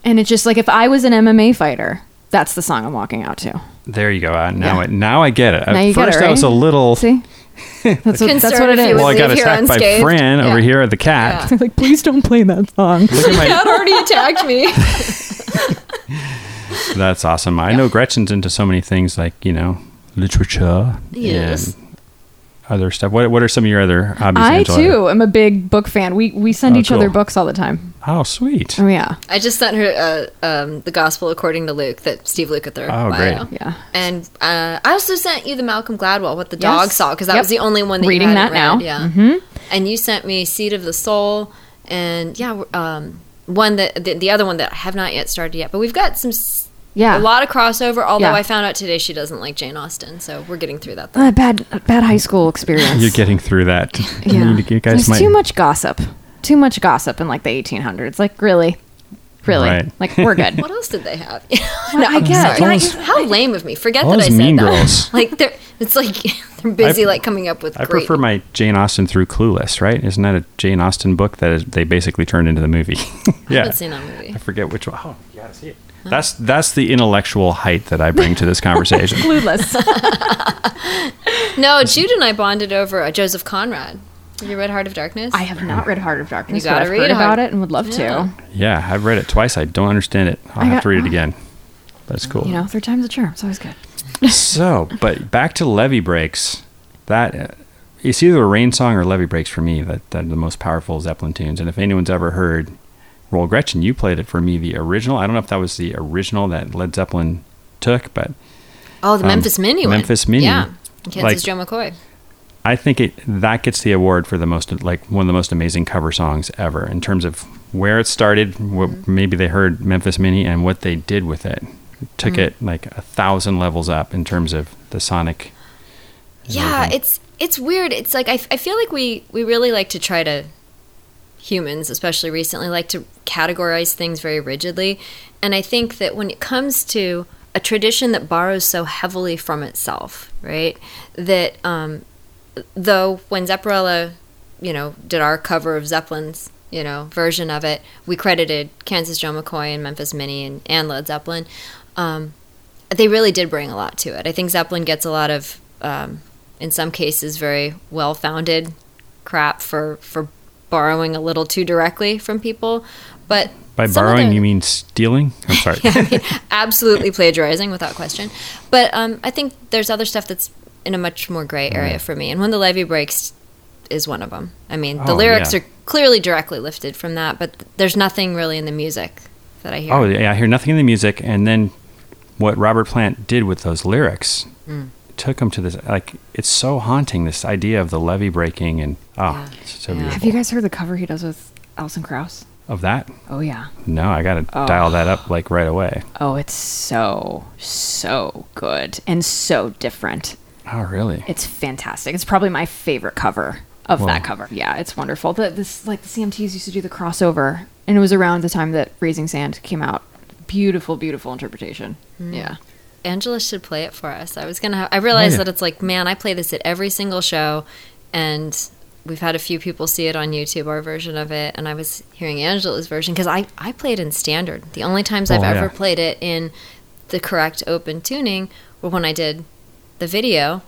Speaker 4: and it's just like if I was an MMA fighter, that's the song I'm walking out to.
Speaker 2: there you go. Uh, now,
Speaker 4: Yeah.
Speaker 2: I, now I get it. At
Speaker 4: Now you
Speaker 2: first,
Speaker 4: get it,
Speaker 2: I was a little.
Speaker 4: See, that's what, that's what it
Speaker 3: if you
Speaker 4: is.
Speaker 3: would
Speaker 2: Well, I got attacked by
Speaker 3: unscathed.
Speaker 2: Fran over here at the cat.
Speaker 3: Yeah.
Speaker 4: like, please don't play that song.
Speaker 2: Look at my
Speaker 3: Cat already attacked me.
Speaker 2: That's awesome. I know Gretchen's into so many things like, you know, literature
Speaker 3: Yes.
Speaker 2: and other stuff. What what are some of your other hobbies,
Speaker 4: I
Speaker 2: Angela?
Speaker 4: too am a big book fan. We we send
Speaker 2: Oh,
Speaker 4: each other books all the time.
Speaker 2: Oh, sweet.
Speaker 4: Oh yeah,
Speaker 3: I just sent her uh, um, the Gospel according to Luke that Steve Lukather.
Speaker 2: Oh, great.
Speaker 3: bio.
Speaker 4: yeah.
Speaker 3: And uh, I also sent you the Malcolm Gladwell, what the
Speaker 4: Yes.
Speaker 3: dog saw, because that
Speaker 4: Yep.
Speaker 3: was the only one that
Speaker 4: Reading
Speaker 3: you hadn't
Speaker 4: that now.
Speaker 3: read. Yeah.
Speaker 4: Mhm.
Speaker 3: And you sent me Seat of the Soul, and yeah, um, one that the, the other one that I have not yet started yet. But we've got some s-
Speaker 4: Yeah.
Speaker 3: a lot of crossover. Although
Speaker 4: Yeah.
Speaker 3: I found out today she doesn't like Jane Austen, so we're getting through that. Though.
Speaker 4: Uh, bad, bad high school experience.
Speaker 2: You're getting through that.
Speaker 4: Yeah.
Speaker 2: You, you guys
Speaker 4: There's
Speaker 2: might.
Speaker 4: too much gossip. Too much gossip in like the 1800s. Like really, really.
Speaker 2: Right.
Speaker 4: Like we're good.
Speaker 3: What else did they have?
Speaker 4: Well, I guess.
Speaker 3: sorry.
Speaker 4: Yeah,
Speaker 3: How lame of me. Forget that I
Speaker 2: those
Speaker 3: said
Speaker 2: Mean
Speaker 3: that.
Speaker 2: Girls.
Speaker 3: Like they're it's like they're busy
Speaker 2: I-
Speaker 3: like coming up with
Speaker 2: I
Speaker 3: great.
Speaker 2: prefer my Jane Austen through Clueless, right? Isn't that a Jane Austen book that is, they basically turned into the movie? yeah.
Speaker 3: I haven't seen that movie.
Speaker 2: I forget which one. Oh, you gotta see it. That's that's the intellectual height that I bring to this conversation.
Speaker 4: Clueless.
Speaker 3: No, Jude and I bonded over uh, Joseph Conrad. Have you read Heart of Darkness?
Speaker 4: I have not read Heart of Darkness,
Speaker 3: You
Speaker 4: but
Speaker 3: gotta
Speaker 4: I've
Speaker 3: read
Speaker 4: heard
Speaker 3: Heart-
Speaker 4: about it and would love
Speaker 3: Yeah.
Speaker 4: to.
Speaker 2: yeah, I've read it twice. I don't understand it. I'll
Speaker 4: I
Speaker 2: have
Speaker 4: got-
Speaker 2: to read it again. That's cool.
Speaker 4: You know, third time's a charm. It's always good.
Speaker 2: so, but back to levee breaks. That uh, it's either a rain song or levee breaks for me. That that are the most powerful Zeppelin tunes. And if anyone's ever heard, well, Gretchen, you played it for me. The original. I don't know if that was the original that Led Zeppelin took, but
Speaker 3: oh, the
Speaker 2: um,
Speaker 3: Memphis Minnie one.
Speaker 2: Memphis Minnie.
Speaker 3: Yeah. Kansas
Speaker 2: Like-
Speaker 3: Joe McCoy.
Speaker 2: I think it that gets the award for the most like one of the most amazing cover songs ever in terms of where it started. What
Speaker 3: Mm-hmm.
Speaker 2: maybe they heard Memphis Minnie and what they did with it. Took
Speaker 3: Mm-hmm.
Speaker 2: it like a thousand levels up in terms of the sonic.
Speaker 3: Yeah,
Speaker 2: everything.
Speaker 3: it's it's weird. It's like I, I feel like we we really like to try to humans, especially recently, like to categorize things very rigidly, and I think that when it comes to a tradition that borrows so heavily from itself, right? That um, though when Zepparella, you know, did our cover of Zeppelin's, you know, version of it, we credited Kansas Joe McCoy and Memphis Minnie and, and Led Zeppelin. Um, they really did bring a lot to it. I think Zeppelin gets a lot of, um, in some cases, very well-founded crap for for borrowing a little too directly from people. But
Speaker 2: By borrowing,
Speaker 3: their-
Speaker 2: you mean stealing? I'm sorry.
Speaker 3: absolutely plagiarizing without question. But um, I think there's other stuff that's in a much more gray area for me. And when the levee breaks is one of them. I mean, the
Speaker 2: Oh,
Speaker 3: lyrics
Speaker 2: yeah.
Speaker 3: are clearly directly lifted from that, but there's nothing really in the music that I hear.
Speaker 2: Oh, yeah, I hear nothing in the music, and then what Robert Plant did with those lyrics
Speaker 3: Mm.
Speaker 2: Took him to this. Like it's so haunting. This idea of the levee breaking and oh,
Speaker 3: Yeah.
Speaker 2: it's so
Speaker 3: Yeah.
Speaker 2: beautiful.
Speaker 4: Have you guys heard the cover he does with Alison Krauss?
Speaker 2: of that?
Speaker 4: Oh yeah.
Speaker 2: No, I gotta
Speaker 4: Oh.
Speaker 2: dial that up like right away.
Speaker 4: Oh, it's so so good and so different.
Speaker 2: Oh, really?
Speaker 4: It's fantastic. It's probably my favorite cover of
Speaker 2: Whoa.
Speaker 4: that cover. Yeah, it's wonderful. The, this like the CMTs used to do the crossover, and it was around the time that Raising Sand came out. Beautiful, beautiful interpretation. Mm. Yeah.
Speaker 3: Angela should play it for us. I was gonna. Have, I realized
Speaker 2: Oh, yeah.
Speaker 3: that it's like, man, I play this at every single show, and we've had a few people see it on YouTube, our version of it, and I was hearing Angela's version because I I play it in standard. The only times I've
Speaker 2: Oh,
Speaker 3: ever
Speaker 2: yeah.
Speaker 3: played it in the correct open tuning were when I did the video,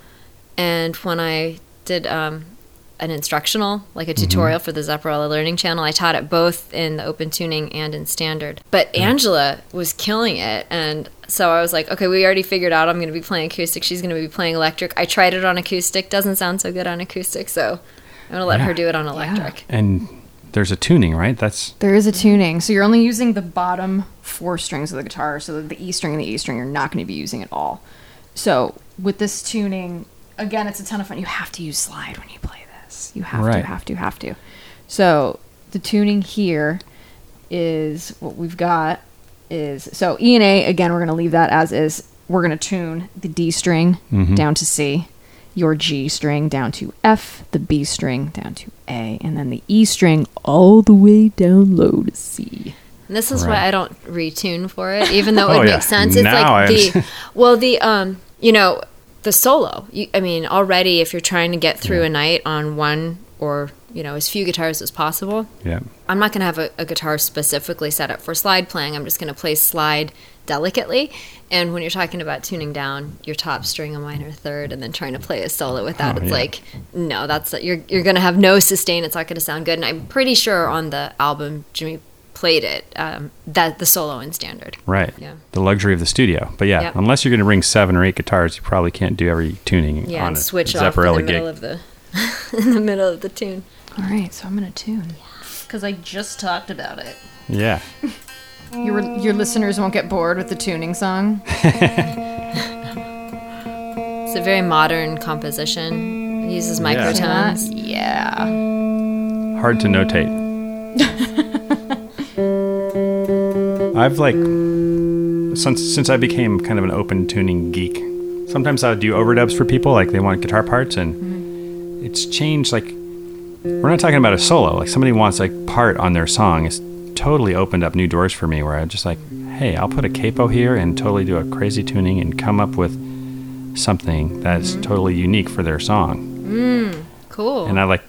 Speaker 3: and when I did um, an instructional, like a
Speaker 2: Mm-hmm.
Speaker 3: tutorial for the Zepparella Learning Channel. I taught it both in the open tuning and in standard. But Angela was killing it, and so I was like, okay, we already figured out I'm going to be playing acoustic. She's going to be playing electric. I tried it on acoustic, doesn't sound so good on acoustic, so I'm going to let
Speaker 2: Yeah.
Speaker 3: her do it on electric.
Speaker 2: And there's a tuning, right? That's
Speaker 4: There is a tuning, so you're only using the bottom four strings of the guitar. So the E string and the E string, you're not going to be using at all. So with this tuning, again, it's a ton of fun. You have to use slide when you play this. You have to, have to, have to. So the tuning here is what we've got is so E and A again. We're going to leave that as is. We're going to tune the D string
Speaker 2: Mhm.
Speaker 4: down to C, your G string down to F, the B string down to A, and then the E string all the way down low to C.
Speaker 3: And this is
Speaker 2: Right.
Speaker 3: why I don't retune for it, even though it
Speaker 2: Oh, yeah.
Speaker 3: makes sense. It's
Speaker 2: Now I
Speaker 3: like the
Speaker 2: understand.
Speaker 3: well, the um, you know, the solo. You, I mean, already if you're trying to get through a night on one or you know as few guitars as possible,
Speaker 2: yeah.
Speaker 3: I'm not going to have a, a guitar specifically set up for slide playing. I'm just going to play slide delicately. And when you're talking about tuning down your top string, a minor third, and then trying to play a solo with that,
Speaker 2: Oh,
Speaker 3: it's
Speaker 2: yeah.
Speaker 3: like no, that's you're you're going to have no sustain. It's not going to sound good. And I'm pretty sure on the album Jimmy played it um, that the solo in standard.
Speaker 2: Right.
Speaker 3: Yeah.
Speaker 2: The luxury of the studio. But yeah,
Speaker 3: Yep.
Speaker 2: unless you're going to bring seven or eight guitars, you probably can't do every tuning
Speaker 3: Yeah,
Speaker 2: on
Speaker 3: and
Speaker 2: a
Speaker 3: switch off in
Speaker 2: Zepparella
Speaker 3: the
Speaker 2: gig.
Speaker 3: middle of the in the middle of the tune.
Speaker 4: All right, so I'm gonna tune.
Speaker 5: Because I just talked about it.
Speaker 2: yeah.
Speaker 4: Your your listeners won't get bored with the tuning song.
Speaker 3: It's a very modern composition. It uses microtones.
Speaker 4: Yeah.
Speaker 2: Hard to notate. I've like since since I became kind of an open tuning geek, sometimes I would do overdubs for people, like they want guitar parts, and it's changed. Like we're not talking about a solo. Like somebody wants like part on their song. It's totally opened up new doors for me. Where I'm just like, hey, I'll put a capo here and totally do a crazy tuning and come up with something that's totally unique for their song.
Speaker 3: Mm, cool.
Speaker 2: And I like,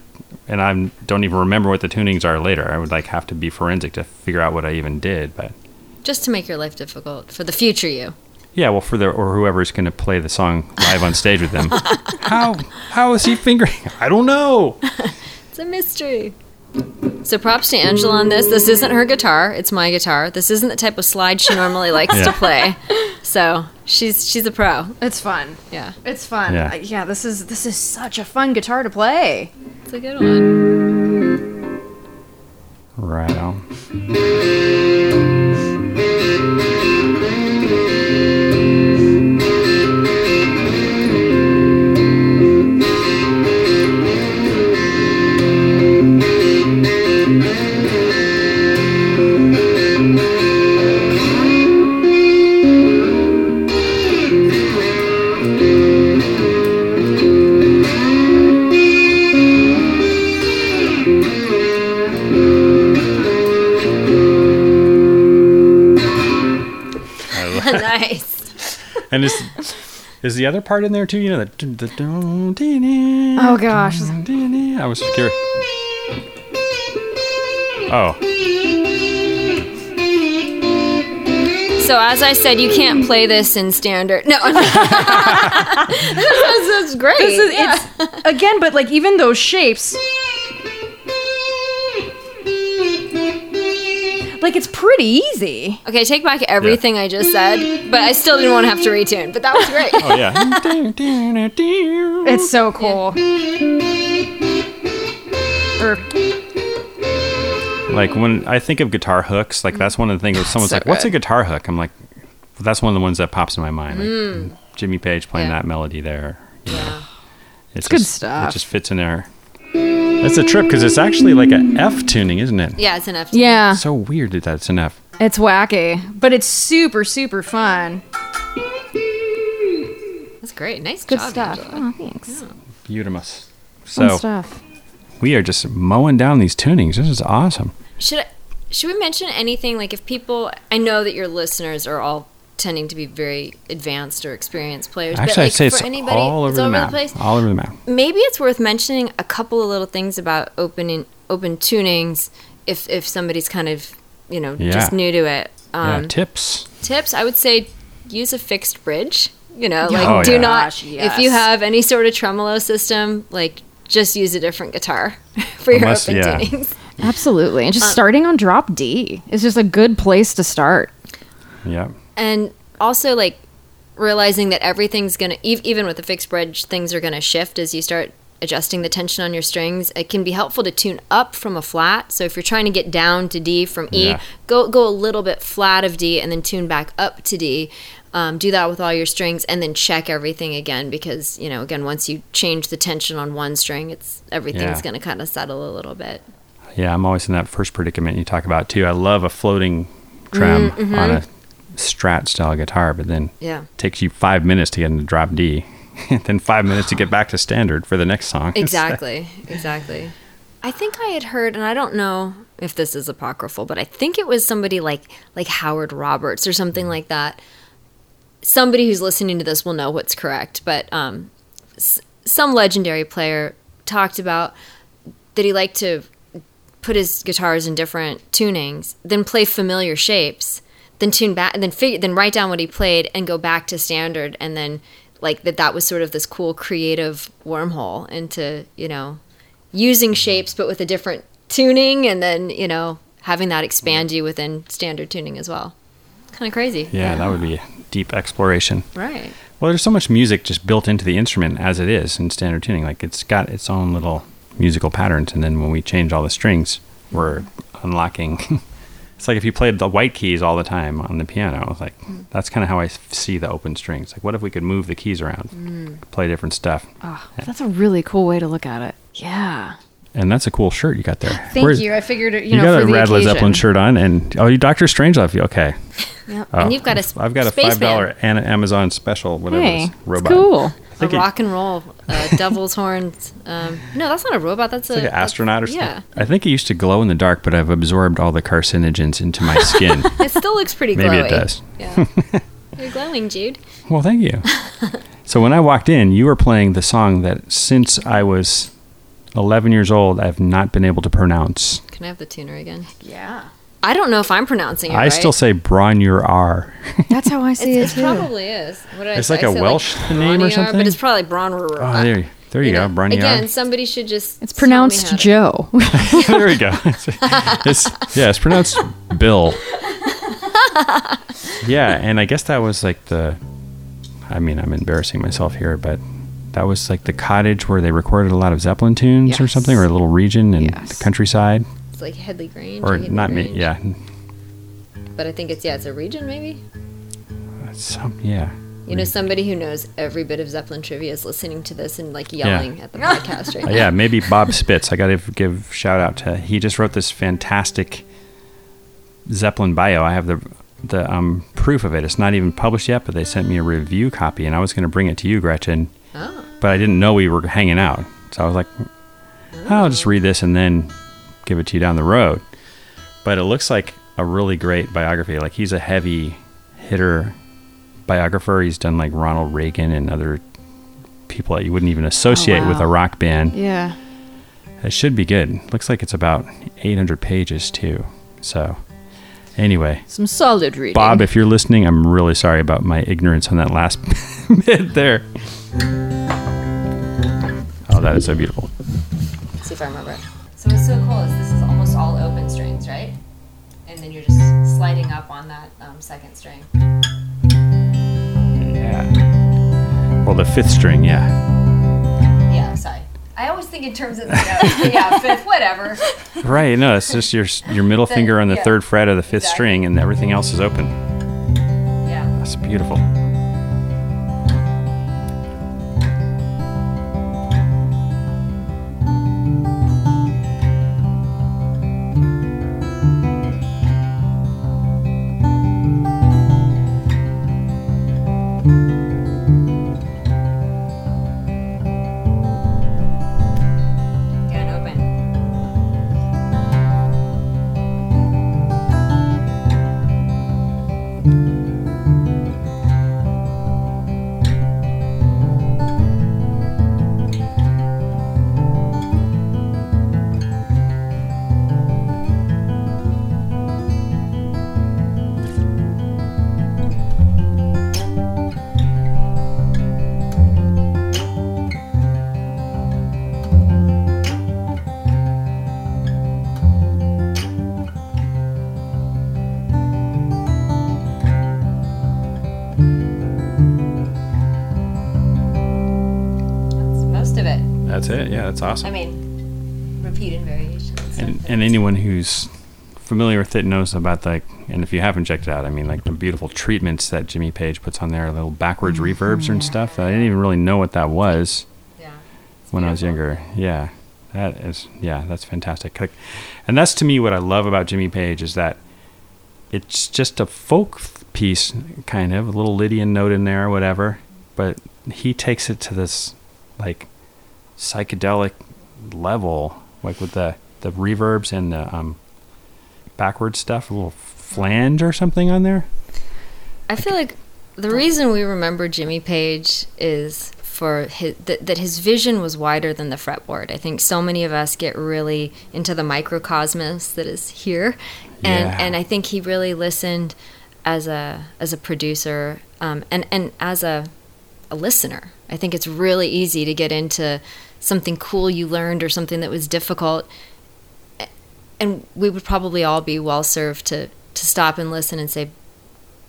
Speaker 2: and I don't even remember what the tunings are later. I would like have to be forensic to figure out what I even did, but.
Speaker 3: Just to make your life difficult for the future you.
Speaker 2: Yeah, well, for the or whoever's going to play the song live on stage with them. how how is he fingering? I don't know.
Speaker 3: It's a mystery. So props to Angela on this. This isn't her guitar; it's my guitar. This isn't the type of slide she normally likes
Speaker 2: Yeah.
Speaker 3: to play. So she's she's a pro.
Speaker 4: It's fun.
Speaker 3: Yeah,
Speaker 4: It's fun.
Speaker 2: Yeah.
Speaker 4: Yeah. yeah, this is this is such a fun guitar to play.
Speaker 3: it's a good one.
Speaker 2: Right on. And is is the other part in there too? You know that.
Speaker 4: Oh gosh.
Speaker 2: I was curious. Oh,
Speaker 3: So as I said, you can't play this in standard. No, that's, that's great.
Speaker 4: This is,
Speaker 3: Yeah.
Speaker 4: it's again, but like even those shapes. Pretty easy.
Speaker 3: Okay, take back everything I just said, but I still didn't want to have to retune. But that was great.
Speaker 2: oh yeah.
Speaker 4: It's so cool. Or er.
Speaker 2: like when I think of guitar hooks, like that's one of the things. That someone's
Speaker 3: So
Speaker 2: like, "What's a
Speaker 3: good.
Speaker 2: guitar hook?" I'm like, "That's one of the ones that pops in my mind." Like mm. Jimmy Page playing
Speaker 3: Yeah.
Speaker 2: that melody there. you know.
Speaker 3: Yeah.
Speaker 2: It's
Speaker 4: good
Speaker 2: just-
Speaker 4: stuff.
Speaker 2: It just fits in there. That's a trip because it's actually like a F tuning, isn't it?
Speaker 3: Yeah, it's an F.
Speaker 4: yeah,
Speaker 2: So weird that that's an F.
Speaker 4: it's wacky, but it's super super fun.
Speaker 3: That's great. Nice
Speaker 4: Good
Speaker 3: job,
Speaker 4: stuff.
Speaker 3: Angela.
Speaker 4: Oh, thanks.
Speaker 2: Beautimus.
Speaker 4: Fun
Speaker 2: So
Speaker 4: stuff.
Speaker 2: we are just mowing down these tunings. This is awesome.
Speaker 3: Should I, should we mention anything like if people? I know that your listeners are all tending to be very advanced or experienced players.
Speaker 2: Actually,
Speaker 3: but like
Speaker 2: I'd say
Speaker 3: for
Speaker 2: it's
Speaker 3: anybody,
Speaker 2: all over
Speaker 3: it's
Speaker 2: the
Speaker 3: all
Speaker 2: map.
Speaker 3: over the place.
Speaker 2: All over the map.
Speaker 3: Maybe it's worth mentioning a couple of little things about open open tunings if if somebody's kind of you know just new to it. Um,
Speaker 2: yeah, tips.
Speaker 3: tips i would say use a fixed bridge you know like
Speaker 2: Oh,
Speaker 3: do
Speaker 2: yeah.
Speaker 3: not
Speaker 4: Gosh,
Speaker 3: if you have any sort of tremolo system like just use a different guitar for your
Speaker 2: Unless-
Speaker 3: open
Speaker 2: yeah.
Speaker 3: tunings
Speaker 4: Absolutely, and just
Speaker 3: Uh,
Speaker 4: starting on drop D is just a good place to start.
Speaker 2: Yeah.
Speaker 3: And also like realizing that everything's gonna ev- even with a fixed bridge things are gonna shift as you start adjusting the tension on your strings it can be helpful to tune up from a flat so if you're trying to get down to d from e
Speaker 2: Yeah.
Speaker 3: go go a little bit flat of d and then tune back up to d um, do that with all your strings and then check everything again because you know again once you change the tension on one string it's everything's
Speaker 2: Yeah.
Speaker 3: going to kind of settle a little bit
Speaker 2: Yeah, I'm always in that first predicament you talk about too. I love a floating trem
Speaker 3: Mm-hmm.
Speaker 2: on a strat style guitar, but then
Speaker 3: yeah
Speaker 2: takes you five minutes to get into drop D, and then five minutes to get back to standard for the next song.
Speaker 3: Exactly, exactly. I think I had heard, and I don't know if this is apocryphal, but I think it was somebody like like Howard Roberts or something like that. Somebody who's listening to this will know what's correct, but um, s- some legendary player talked about that he liked to put his guitars in different tunings, then play familiar shapes, then tune back, and then figure, then write down what he played and go back to standard, and then like that that was sort of this cool creative wormhole into you know using mm-hmm. shapes but with a different tuning, and then you know having that mm-hmm. expand you within standard tuning as well. Kind of crazy.
Speaker 2: Yeah, that would be a deep exploration.
Speaker 3: right.
Speaker 2: Well, there's so much music just built into the instrument as it is in standard tuning. Like it's got its own little musical patterns, and then when we change all the strings, we're mm-hmm. unlocking. it's like if you played the white keys all the time on the piano. Like that's kind of how i see the open strings. Like, what if we could move the keys around, mm. play different stuff?
Speaker 4: Oh, that's a really cool way to look at it. Yeah.
Speaker 2: And that's a cool shirt you got there.
Speaker 4: Thank
Speaker 2: Where's-
Speaker 4: you. I figured you,
Speaker 2: You,
Speaker 4: know,
Speaker 2: got a
Speaker 4: the
Speaker 2: Rad Led. Zeppelin shirt on, and oh, you Doctor Strangelove. you- Okay.
Speaker 4: Yep.
Speaker 2: Oh,
Speaker 3: And you've got a
Speaker 2: I've got a five dollar Amazon special. Whatever.
Speaker 4: Hey,
Speaker 2: robot.
Speaker 4: cool.
Speaker 3: A rock and roll, uh, devil's horns. Um, no, that's not a robot. That's
Speaker 2: It's like an astronaut or something.
Speaker 3: Yeah,
Speaker 2: I think it used to glow in the dark, but I've absorbed all the carcinogens into my skin.
Speaker 3: it still looks pretty glowy.
Speaker 2: Maybe it does.
Speaker 3: Yeah, you're glowing, Jude.
Speaker 2: well, thank you. so when I walked in, you were playing the song that since I was 11 years old, I've not been able to pronounce.
Speaker 3: Can I have the tuner again?
Speaker 4: Yeah.
Speaker 3: I don't know if I'm pronouncing it
Speaker 2: I
Speaker 3: right.
Speaker 2: still say Bronur R.
Speaker 4: That's how I
Speaker 3: It's,
Speaker 4: see it
Speaker 3: it
Speaker 4: too.
Speaker 3: probably is. What did
Speaker 2: It's
Speaker 3: say?
Speaker 2: like
Speaker 3: I
Speaker 2: a
Speaker 3: said,
Speaker 2: Welsh name or something?
Speaker 3: But it's probably Bron.
Speaker 2: Oh, there, there you, go, Bronur.
Speaker 3: Again, somebody should just.
Speaker 4: It's
Speaker 3: tell me
Speaker 4: pronounced
Speaker 3: how to-
Speaker 4: Joe.
Speaker 2: there we go. It's, yeah, it's pronounced Bill. yeah, and I guess that was like the. I mean, I'm embarrassing myself here, but that was like the cottage where they recorded a lot of Zeppelin tunes or something, or a little region in
Speaker 4: Yes.
Speaker 2: the countryside,
Speaker 3: It's like Headley Grange.
Speaker 2: or
Speaker 3: Headley
Speaker 2: not me. Yeah,
Speaker 3: But I think it's yeah, it's a region maybe.
Speaker 2: some yeah.
Speaker 3: You know, somebody who knows every bit of Zeppelin trivia is listening to this and like yelling at the podcast right
Speaker 2: Uh,
Speaker 3: now.
Speaker 2: yeah, maybe Bob Spitz. I got to give shout out to. He just wrote this fantastic Zeppelin bio. I have the the um, proof of it. It's not even published yet, but they sent me a review copy, and I was going to bring it to you, Gretchen.
Speaker 3: Oh.
Speaker 2: But I didn't know we were hanging out, so I was like, oh, I'll just read this and then give it to you down the road. But it looks like a really great biography. Like he's a heavy hitter biographer. He's done like Ronald Reagan and other people that you wouldn't even associate with oh,
Speaker 4: wow.
Speaker 2: a rock band.
Speaker 4: yeah.
Speaker 2: It should be good. Looks like it's about 800 pages too. So, anyway,
Speaker 4: Some solid reading.
Speaker 2: Bob, if you're listening, I'm really sorry about my ignorance on that last bit there. Oh, that is so beautiful.
Speaker 3: Let's see if I remember it. So what's so cool is this is almost all open strings, right? And then you're just sliding up on that um, second string.
Speaker 2: Yeah. Well, the fifth string, yeah.
Speaker 3: Yeah, sorry. I always think in terms of the notes. yeah, fifth, whatever.
Speaker 2: Right. No, it's just your your middle
Speaker 3: The-
Speaker 2: finger on the
Speaker 3: yeah.
Speaker 2: third fret of the fifth
Speaker 3: Exactly.
Speaker 2: string, and everything else is open.
Speaker 3: Yeah.
Speaker 2: That's beautiful.
Speaker 3: That's it.
Speaker 2: Yeah, that's awesome.
Speaker 3: I mean, repeated variations.
Speaker 2: and, and anyone who's familiar with it knows about like and if you haven't checked it out i mean like the beautiful treatments that jimmy page puts on there little backwards mm-hmm. reverbs and stuff i didn't even really know what that was
Speaker 3: yeah.
Speaker 2: when i was younger yeah that is yeah that's fantastic Like- and that's to me what i love about jimmy page is that it's just a folk piece kind of a little lydian note in there or whatever but he takes it to this like psychedelic level, like with the the reverbs and the um, backward stuff, a little flange or something on there.
Speaker 3: I feel like the reason we remember Jimmy Page is for his, that, that his vision was wider than the fretboard. I think so many of us get really into the microcosmos that is here, and
Speaker 2: Yeah.
Speaker 3: and I think he really listened as a as a producer um, and and as a a listener. I think it's really easy to get into something cool you learned or something that was difficult and we would probably all be well served to to stop and listen and say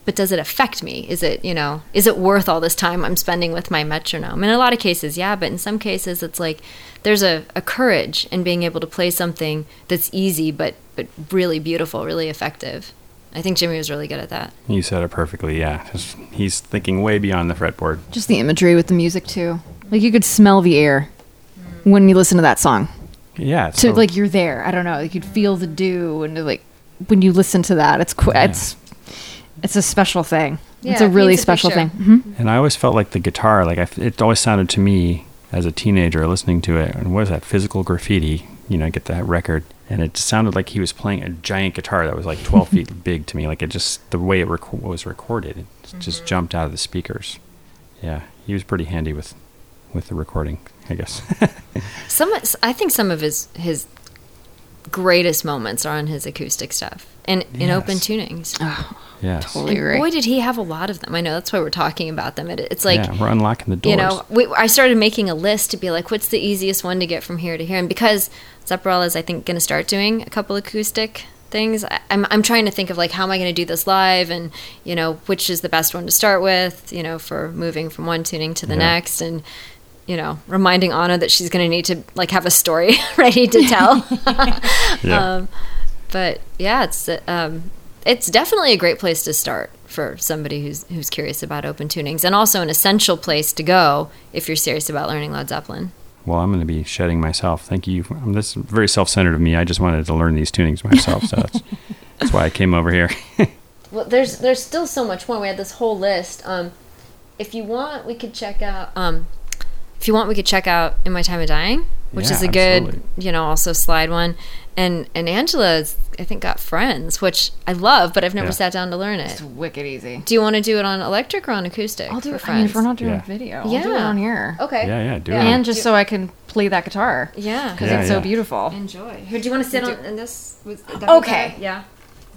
Speaker 3: but does it affect me is it you know is it worth all this time i'm spending with my metronome in a lot of cases yeah but in some cases it's like there's a, a courage in being able to play something that's easy but but really beautiful really effective i think jimmy was really good at that
Speaker 2: You said it perfectly. Yeah, Just- he's thinking way beyond the fretboard.
Speaker 4: Just the imagery with the music too. Like you could smell the air when you listen to that song.
Speaker 2: Yeah.
Speaker 4: to
Speaker 2: so-
Speaker 4: like you're there. I don't know. You could feel the dew and like when you listen to that, it's qu- it's it's a special thing. it's a really
Speaker 3: paints a
Speaker 4: special
Speaker 3: picture.
Speaker 4: thing. hmm
Speaker 2: And I always felt like the guitar, like I f it always sounded to me as a teenager listening to it. And what is that? Physical graffiti. You know, get that record, and it sounded like he was playing a giant guitar that was like 12 feet big to me. Like it just the way it rec- was recorded, it just jumped out of the speakers. Yeah, he was pretty handy with with the recording, I guess.
Speaker 3: Some, I think some of his his greatest moments are on his acoustic stuff and in open
Speaker 2: Yes.
Speaker 3: tunings.
Speaker 2: yes.
Speaker 4: Totally
Speaker 3: And
Speaker 4: right.
Speaker 3: boy, did he have a lot of them! I know that's why we're talking about them. It, it's like
Speaker 2: yeah, we're unlocking the doors.
Speaker 3: you know, we, I started making a list to be like, what's the easiest one to get from here to here? And because Zepparella is, I think, going to start doing a couple acoustic things, I, I'm, I'm trying to think of like, how am I going to do this live? And, you know, which is the best one to start with, you know, for moving from one tuning to the
Speaker 2: Yeah.
Speaker 3: next. And, you know, reminding Anna that she's going to need to like have a story ready to tell.
Speaker 2: yeah.
Speaker 3: um, but yeah, it's um, it's definitely a great place to start for somebody who's who's curious about open tunings, and also an essential place to go if you're serious about learning Led Zeppelin.
Speaker 2: well, I'm going to be shedding myself. Thank you. Um, this is very self-centered of me. I just wanted to learn these tunings myself, so that's, that's why I came over here.
Speaker 3: Well, there's there's still so much more. We had this whole list. Um, if you want, we could check out. Um, if you want, we could check out "In My Time of Dying," which
Speaker 2: Yeah,
Speaker 3: is a good,
Speaker 2: absolutely.
Speaker 3: you know, also slide one. And and Angela's, I think, got Friends, which I love, but I've never
Speaker 2: Yeah.
Speaker 3: sat down to learn it.
Speaker 4: It's wicked easy.
Speaker 3: Do you want to do it on electric or on acoustic?
Speaker 4: I'll do
Speaker 3: for
Speaker 4: it. I mean, if we're not doing
Speaker 2: Yeah.
Speaker 4: video, I'll do it
Speaker 3: Yeah.
Speaker 4: on here.
Speaker 3: Okay.
Speaker 2: yeah, yeah, do
Speaker 3: Yeah.
Speaker 2: it.
Speaker 4: And just so I can play that guitar
Speaker 3: Yeah.
Speaker 4: because
Speaker 2: Yeah,
Speaker 4: it's so
Speaker 2: yeah.
Speaker 4: beautiful.
Speaker 3: Enjoy. Here, do you want to sit on in this? Was,
Speaker 4: Okay.
Speaker 3: Yeah.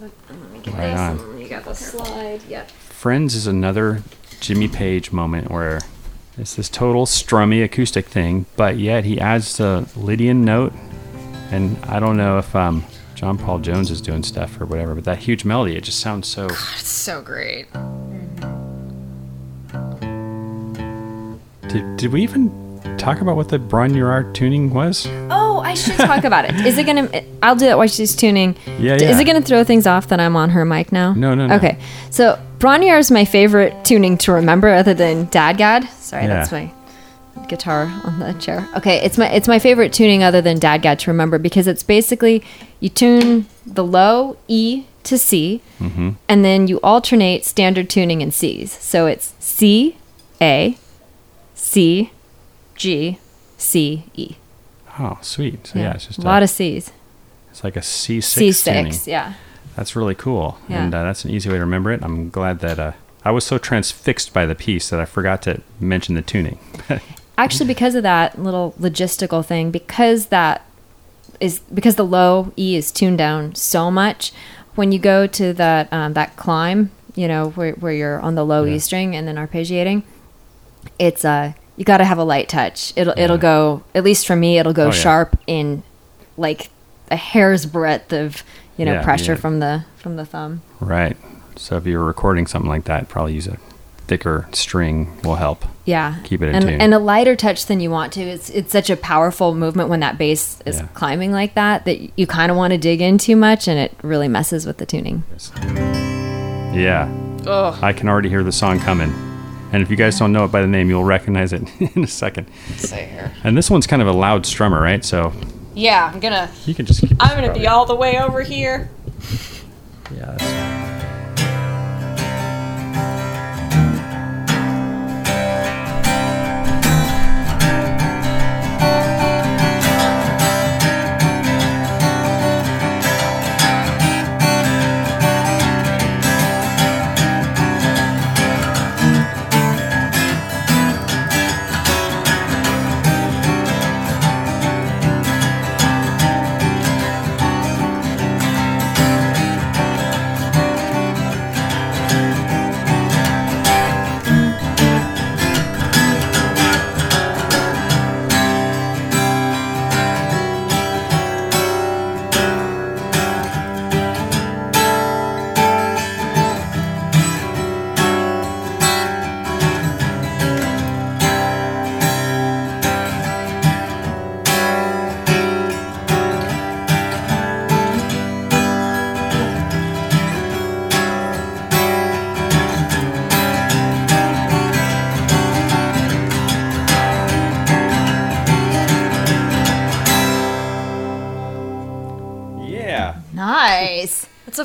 Speaker 3: Let me get
Speaker 2: Right
Speaker 3: this.
Speaker 2: on.
Speaker 3: You got the slide. Yep.
Speaker 2: Friends is another Jimmy Page moment where it's this total strummy acoustic thing, but yet he adds the Lydian note. And I don't know if um, John Paul Jones is doing stuff or whatever, but that huge melody, it just sounds so.
Speaker 4: It's so great.
Speaker 2: Did, did we even talk about what the Bron-Yr-Aur tuning was?
Speaker 3: Oh, I should talk about it. Is it gonna? I'll do that while she's tuning.
Speaker 2: Yeah,
Speaker 3: D- Is it gonna throw things off that I'm on her mic now?
Speaker 2: No, no, no.
Speaker 3: Okay. So Bronnier is my favorite tuning to remember, other than DADGAD. Sorry,
Speaker 2: Yeah.
Speaker 3: that's my guitar on the chair. Okay, it's my it's my favorite tuning other than DADGAD to remember because it's basically you tune the low E to C,
Speaker 2: Mm-hmm.
Speaker 3: and then you alternate standard tuning in C's. So it's C, A, C, G, C, E.
Speaker 2: Oh, sweet. So yeah, it's just
Speaker 3: a lot of C's.
Speaker 2: It's like a C6
Speaker 3: C
Speaker 2: tuning.
Speaker 3: six, yeah.
Speaker 2: That's really cool,
Speaker 3: Yeah.
Speaker 2: and uh, that's an easy way to remember it. I'm glad that uh, I was so transfixed by the piece that I forgot to mention the tuning.
Speaker 3: Actually, because of that little logistical thing, because that is because the low E is tuned down so much, when you go to that um, that climb, you know, where where you're on the low
Speaker 2: Yeah.
Speaker 3: E string and then arpeggiating, it's uh you got to have a light touch. It'll
Speaker 2: Yeah.
Speaker 3: it'll go at least for me, it'll go
Speaker 2: Oh, yeah.
Speaker 3: sharp in like a hair's breadth of you know
Speaker 2: Yeah,
Speaker 3: pressure
Speaker 2: yeah.
Speaker 3: from the from the thumb.
Speaker 2: right. So if you're recording something like that, probably use a thicker string will help.
Speaker 3: Yeah,
Speaker 2: Keep it in
Speaker 3: and,
Speaker 2: tune.
Speaker 3: and a lighter touch than you want to. It's it's such a powerful movement when that bass is
Speaker 2: Yeah.
Speaker 3: climbing like that that you kind of want to dig in too much, and it really messes with the tuning.
Speaker 2: Yeah. I can already hear the song coming. And if you guys don't know it by the name, you'll recognize it in a second.
Speaker 4: Say here.
Speaker 2: And this one's kind of a loud strummer, right? So
Speaker 4: Yeah, I'm gonna.
Speaker 2: you can just keep
Speaker 5: I'm gonna be all the way over here.
Speaker 2: Yeah,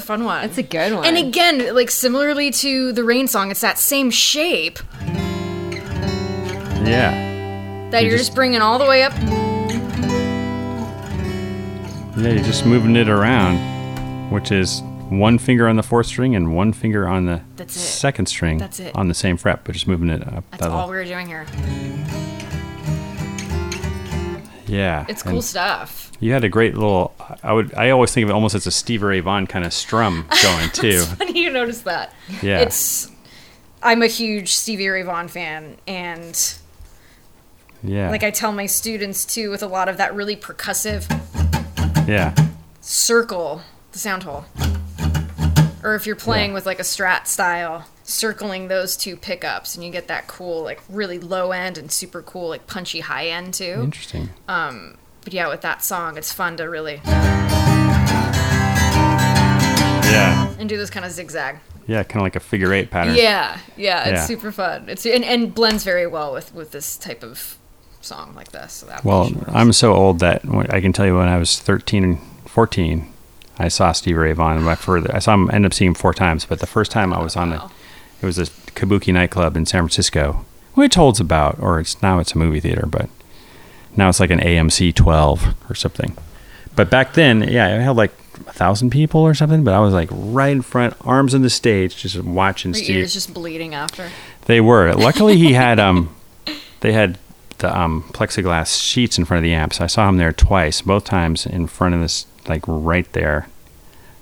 Speaker 4: fun one.
Speaker 3: That's a good one.
Speaker 4: And again, like similarly to the rain song, it's that same shape
Speaker 2: Yeah.
Speaker 4: that
Speaker 2: You
Speaker 4: you're
Speaker 2: just-
Speaker 4: just bringing all the way up.
Speaker 2: Yeah, you're just moving it around, which is one finger on the fourth string and one finger on the
Speaker 4: That's it.
Speaker 2: second string
Speaker 4: That's it.
Speaker 2: on the same fret, but just moving it up.
Speaker 4: That's
Speaker 2: that
Speaker 4: all
Speaker 2: little-
Speaker 4: we're doing here.
Speaker 2: Yeah.
Speaker 4: It's
Speaker 2: and
Speaker 4: cool stuff.
Speaker 2: You had a great little. I would. I always think of it almost as a Stevie Ray Vaughan kind of strum going too.
Speaker 4: Funny you notice that.
Speaker 2: Yeah.
Speaker 4: It's. I'm a huge Stevie Ray Vaughan fan, and
Speaker 2: yeah.
Speaker 4: like I tell my students too, with a lot of that really percussive
Speaker 2: yeah.
Speaker 4: circle the sound hole. Or if you're playing
Speaker 2: Yeah.
Speaker 4: with like a strat style, circling those two pickups and you get that cool, like really low end and super cool, like punchy high end too.
Speaker 2: Interesting.
Speaker 4: Um, But yeah, with that song, it's fun to really
Speaker 2: Yeah.
Speaker 4: and do this kind of zigzag.
Speaker 2: Yeah. Kind of like a figure eight pattern.
Speaker 4: Yeah, yeah, it's
Speaker 2: Yeah.
Speaker 4: super fun. It's and, and blends very well with with this type of song like this. So that
Speaker 2: Well. I'm so old that I can tell you when I was 13 and 14, I saw Steve Ray Vaughan. My further, I saw him end up seeing him four times, but the first time I oh, was on the, it was a Kabuki nightclub in San Francisco, which holds about, or it's now it's a movie theater, but now it's like an AMC 12 or something. But back then, yeah, it held like a thousand people or something. But I was like right in front, arms on the stage, just watching
Speaker 4: Your
Speaker 2: Steve.
Speaker 4: ears just bleeding after.
Speaker 2: They were. Luckily, he had um, they had the um plexiglass sheets in front of the amps. I saw him there twice, both times in front of this, like right there,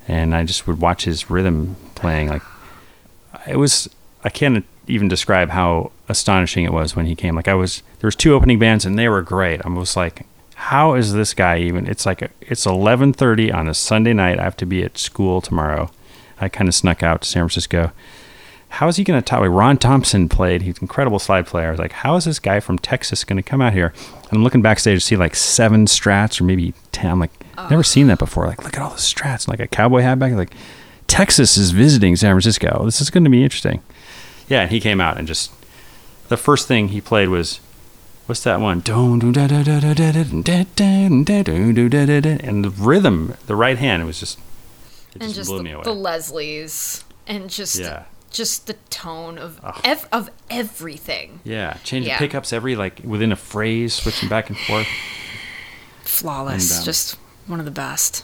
Speaker 2: and I just would watch his rhythm playing. Like it was, I can't even describe how astonishing it was when he came. Like I was, there was two opening bands and they were great. I was like, how is this guy even? It's like it's eleven thirty on a Sunday night. I have to be at school tomorrow. I kind of snuck out to San Francisco how is he going to top? Like Ron Thompson played. He's an incredible slide player. I was like, how is this guy from Texas going to come out here? And I'm looking backstage to see like seven strats or maybe ten. I'm like, oh. never seen that before. Like, look at all the strats. And like a cowboy hat back. Like, Texas is visiting San Francisco. This is going to be interesting. Yeah, and he came out and just the first thing he played was what's that one? And the rhythm, the right hand, it was just it
Speaker 4: and
Speaker 2: just,
Speaker 4: just
Speaker 2: blew
Speaker 4: the,
Speaker 2: me away.
Speaker 4: the Leslies and just
Speaker 2: Yeah.
Speaker 4: just the tone of ev- of everything
Speaker 2: Yeah, changing
Speaker 4: Yeah.
Speaker 2: pickups every like within a phrase, switching back and forth.
Speaker 4: flawless
Speaker 2: And, um,
Speaker 4: just one of the best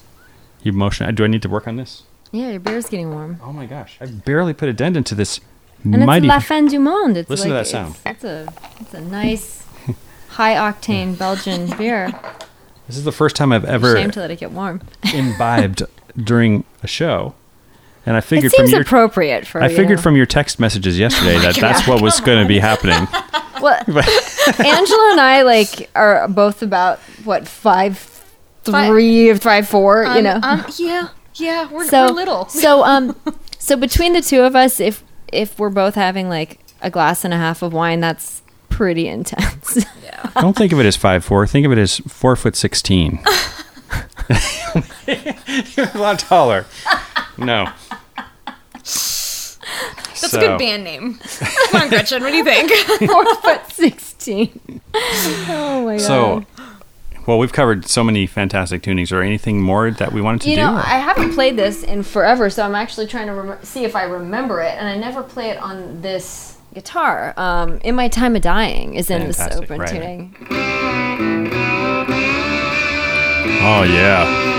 Speaker 2: You motion. Do I need to work on this?
Speaker 3: yeah, your beer's getting warm.
Speaker 2: Oh my gosh, I barely put a dent into this
Speaker 3: And
Speaker 2: mighty.
Speaker 3: it's La Fin du Monde. It's
Speaker 2: Listen to
Speaker 3: like,
Speaker 2: that sound.
Speaker 3: It's, it's a it's a nice high octane Belgian beer.
Speaker 2: this is the first time I've ever
Speaker 3: Shame to let it get warm.
Speaker 2: imbibed during a show, and I
Speaker 3: It
Speaker 2: figured from your
Speaker 3: appropriate for.
Speaker 2: I
Speaker 3: you
Speaker 2: figured
Speaker 3: know.
Speaker 2: from your text messages yesterday that that's what was going to be happening.
Speaker 3: Well, Angela and I like are both about what five, three, five, four. you know,
Speaker 4: um, yeah yeah we're,
Speaker 3: so
Speaker 4: we're little
Speaker 3: So um, so between the two of us, if if we're both having like a glass and a half of wine, that's pretty intense.
Speaker 4: yeah
Speaker 2: Don't think of it as five four. Think of it as four foot sixteen. You're a lot taller. No.
Speaker 4: that's a good band name come on gretchen what do you think
Speaker 3: Four foot sixteen. Oh my god.
Speaker 2: So, well, we've covered so many fantastic tunings. Or anything more that we wanted to
Speaker 3: You
Speaker 2: do?
Speaker 3: know,
Speaker 2: or-
Speaker 3: I haven't played this in forever, so I'm actually trying to rem- see if I remember it, and I never play it on this guitar. Um, in my time of dying is in this open
Speaker 2: right.
Speaker 3: tuning.
Speaker 2: oh yeah.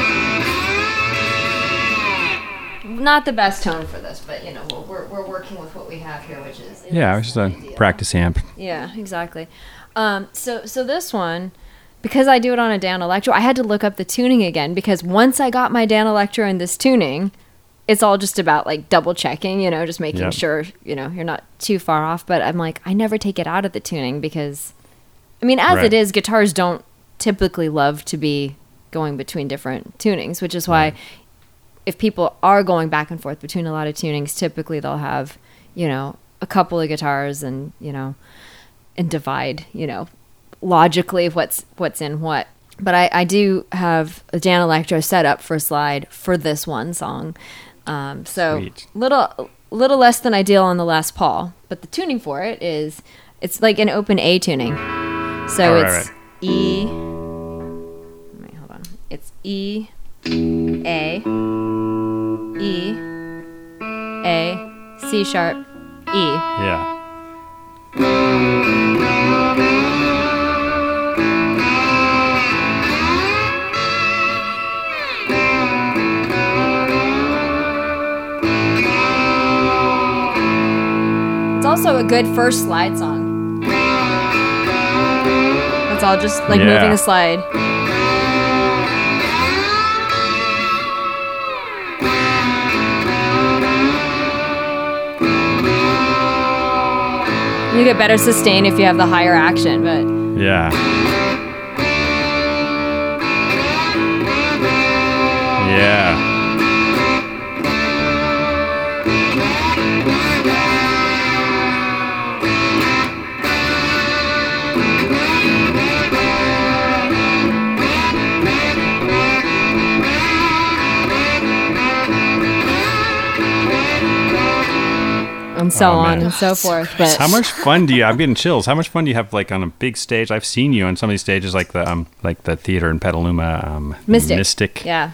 Speaker 3: Not the best tone for this, but you know, we're, we're, we're working with what we have here, which is
Speaker 2: Yeah, was just a
Speaker 3: ideal.
Speaker 2: practice amp.
Speaker 3: Yeah, exactly. Um, so so this one, because I do it on a Danelectro, I had to look up the tuning again because once I got my Danelectro in this tuning, it's all just about like double checking, you know, just making
Speaker 2: Yep.
Speaker 3: sure you know you're not too far off. But I'm like, I never take it out of the tuning because, I mean, as
Speaker 2: Right.
Speaker 3: it is, guitars don't typically love to be going between different tunings, which is why if people are going back and forth between a lot of tunings, typically they'll have, you know, a couple of guitars and, you know, and divide, you know, logically what's what's in what. But I, I do have a Danelectro set up for slide for this one song. Um, so
Speaker 2: Sweet.
Speaker 3: little little less than ideal on the Les Paul, but the tuning for it is it's like an open A tuning. So
Speaker 2: right,
Speaker 3: it's E wait, hold on. It's E A E, A, C sharp, E.
Speaker 2: Yeah.
Speaker 3: Also a good first slide song. That's all just like
Speaker 2: Yeah.
Speaker 3: moving the slide. You get better sustain if you have the higher action, but
Speaker 2: Yeah. Yeah.
Speaker 3: And so
Speaker 2: Oh,
Speaker 3: on and so forth. But
Speaker 2: How much fun do you? I'm getting chills. How much fun do you have like on a big stage? I've seen you on some of these stages, like the um, like the theater in Petaluma, um,
Speaker 3: Mystic.
Speaker 2: Mystic.
Speaker 3: Yeah.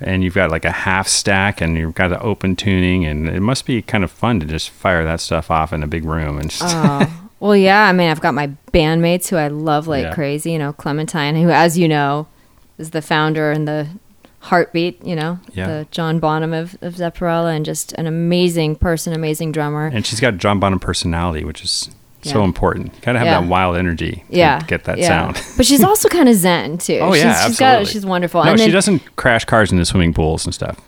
Speaker 2: And you've got like a half stack, and you've got the open tuning, and it must be kind of fun to just fire that stuff off in a big room and just.
Speaker 3: Oh, well, yeah. I mean, I've got my bandmates who I love like
Speaker 2: Yeah.
Speaker 3: crazy. You know, Clementine, who, as you know, is the founder and the heartbeat. You know,
Speaker 2: Yeah.
Speaker 3: the John Bonham of, of Zepparella, and just an amazing person, amazing drummer.
Speaker 2: and she's got John Bonham personality, which is so important. You gotta have
Speaker 3: Yeah.
Speaker 2: that wild energy to
Speaker 3: yeah,
Speaker 2: get that sound.
Speaker 3: but she's also kind of zen too.
Speaker 2: Oh
Speaker 3: she's,
Speaker 2: yeah,
Speaker 3: she's got
Speaker 2: absolutely.
Speaker 3: she's wonderful.
Speaker 2: No,
Speaker 3: and
Speaker 2: she
Speaker 3: then
Speaker 2: doesn't crash cars into swimming pools and stuff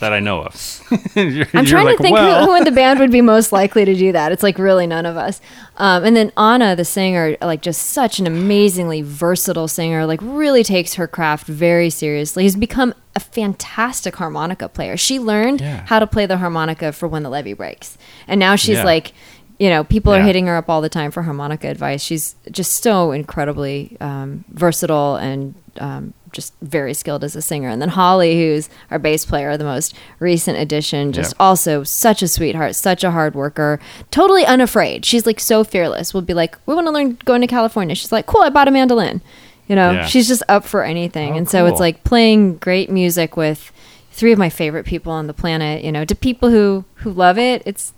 Speaker 2: that I know of. You're-
Speaker 3: I'm
Speaker 2: you're
Speaker 3: trying
Speaker 2: like,
Speaker 3: to think
Speaker 2: well,
Speaker 3: who, who in the band would be most likely to do that. It's like really none of us. Um, and then Anna, the singer, like just such an amazingly versatile singer, like really takes her craft very seriously. Has become a fantastic harmonica player. She learned
Speaker 2: Yeah.
Speaker 3: how to play the harmonica for when the levee breaks, and now she's
Speaker 2: Yeah.
Speaker 3: like. You know, people are hitting her up all the time for harmonica advice. She's just so incredibly um, versatile and um, just very skilled as a singer. And then Holly, who's our bass player, the most recent addition, just
Speaker 2: Yeah.
Speaker 3: also such a sweetheart, such a hard worker, totally unafraid. She's like so fearless. We'll be like, we want to learn going to California. She's like, cool, I bought a mandolin. You know,
Speaker 2: Yeah.
Speaker 3: she's just up for anything.
Speaker 2: Oh,
Speaker 3: and so it's like playing great music with three of my favorite people on the planet, you know, to people who who love it. It's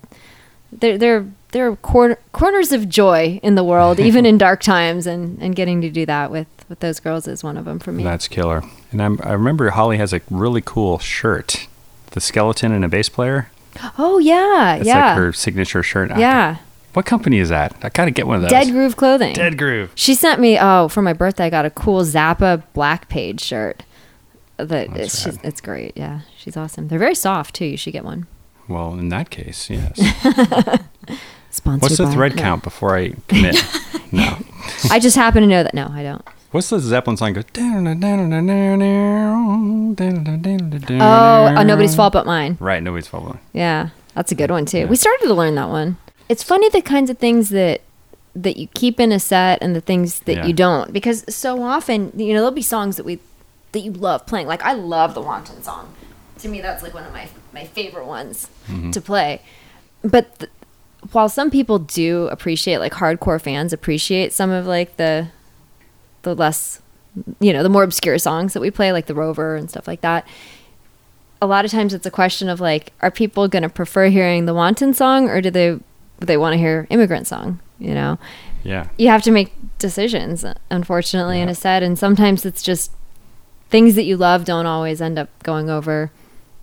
Speaker 3: they're they're they're cor- corners of joy in the world, even in dark times, and and getting to do that with with those girls is one of them for me.
Speaker 2: That's killer. And I'm, I remember Holly has a really cool shirt, the skeleton and a bass player.
Speaker 3: oh yeah,
Speaker 2: It's
Speaker 3: yeah,
Speaker 2: like her signature shirt.
Speaker 3: Yeah.
Speaker 2: What company is that? I gotta get one of those.
Speaker 3: Dead Groove Clothing.
Speaker 2: Dead Groove.
Speaker 3: She sent me oh for my birthday. I got a cool Zappa Black Page shirt. That it's she's, it's great. Yeah, she's awesome. They're very soft too. You should get one.
Speaker 2: Well, in that case, yes.
Speaker 3: Sponsored
Speaker 2: What's the
Speaker 3: by-
Speaker 2: thread
Speaker 3: no.
Speaker 2: count before I commit? no.
Speaker 3: I just happen to know that. No, I don't.
Speaker 2: What's the Zeppelin song? Goes.
Speaker 3: Oh,
Speaker 2: Oh,
Speaker 3: nobody's fault but mine.
Speaker 2: Right, nobody's fault.
Speaker 3: Yeah, that's a good one too.
Speaker 2: Yeah.
Speaker 3: We started to learn that one. It's funny the kinds of things that that you keep in a set and the things that
Speaker 2: Yeah.
Speaker 3: you don't because so often you know there'll be songs that we that you love playing. Like I love the Wanton song. To me, that's like one of my my favorite ones
Speaker 2: Mm-hmm.
Speaker 3: to play. But th- while some people do appreciate, like hardcore fans appreciate some of like the the less you know the more obscure songs that we play, like the Rover and stuff like that a lot of times it's a question of like, are people going to prefer hearing the Wanton song or do they they want to hear Immigrant song? You know,
Speaker 2: Yeah.
Speaker 3: you have to make decisions, unfortunately, in
Speaker 2: Yeah.
Speaker 3: a set, and sometimes it's just things that you love don't always end up going over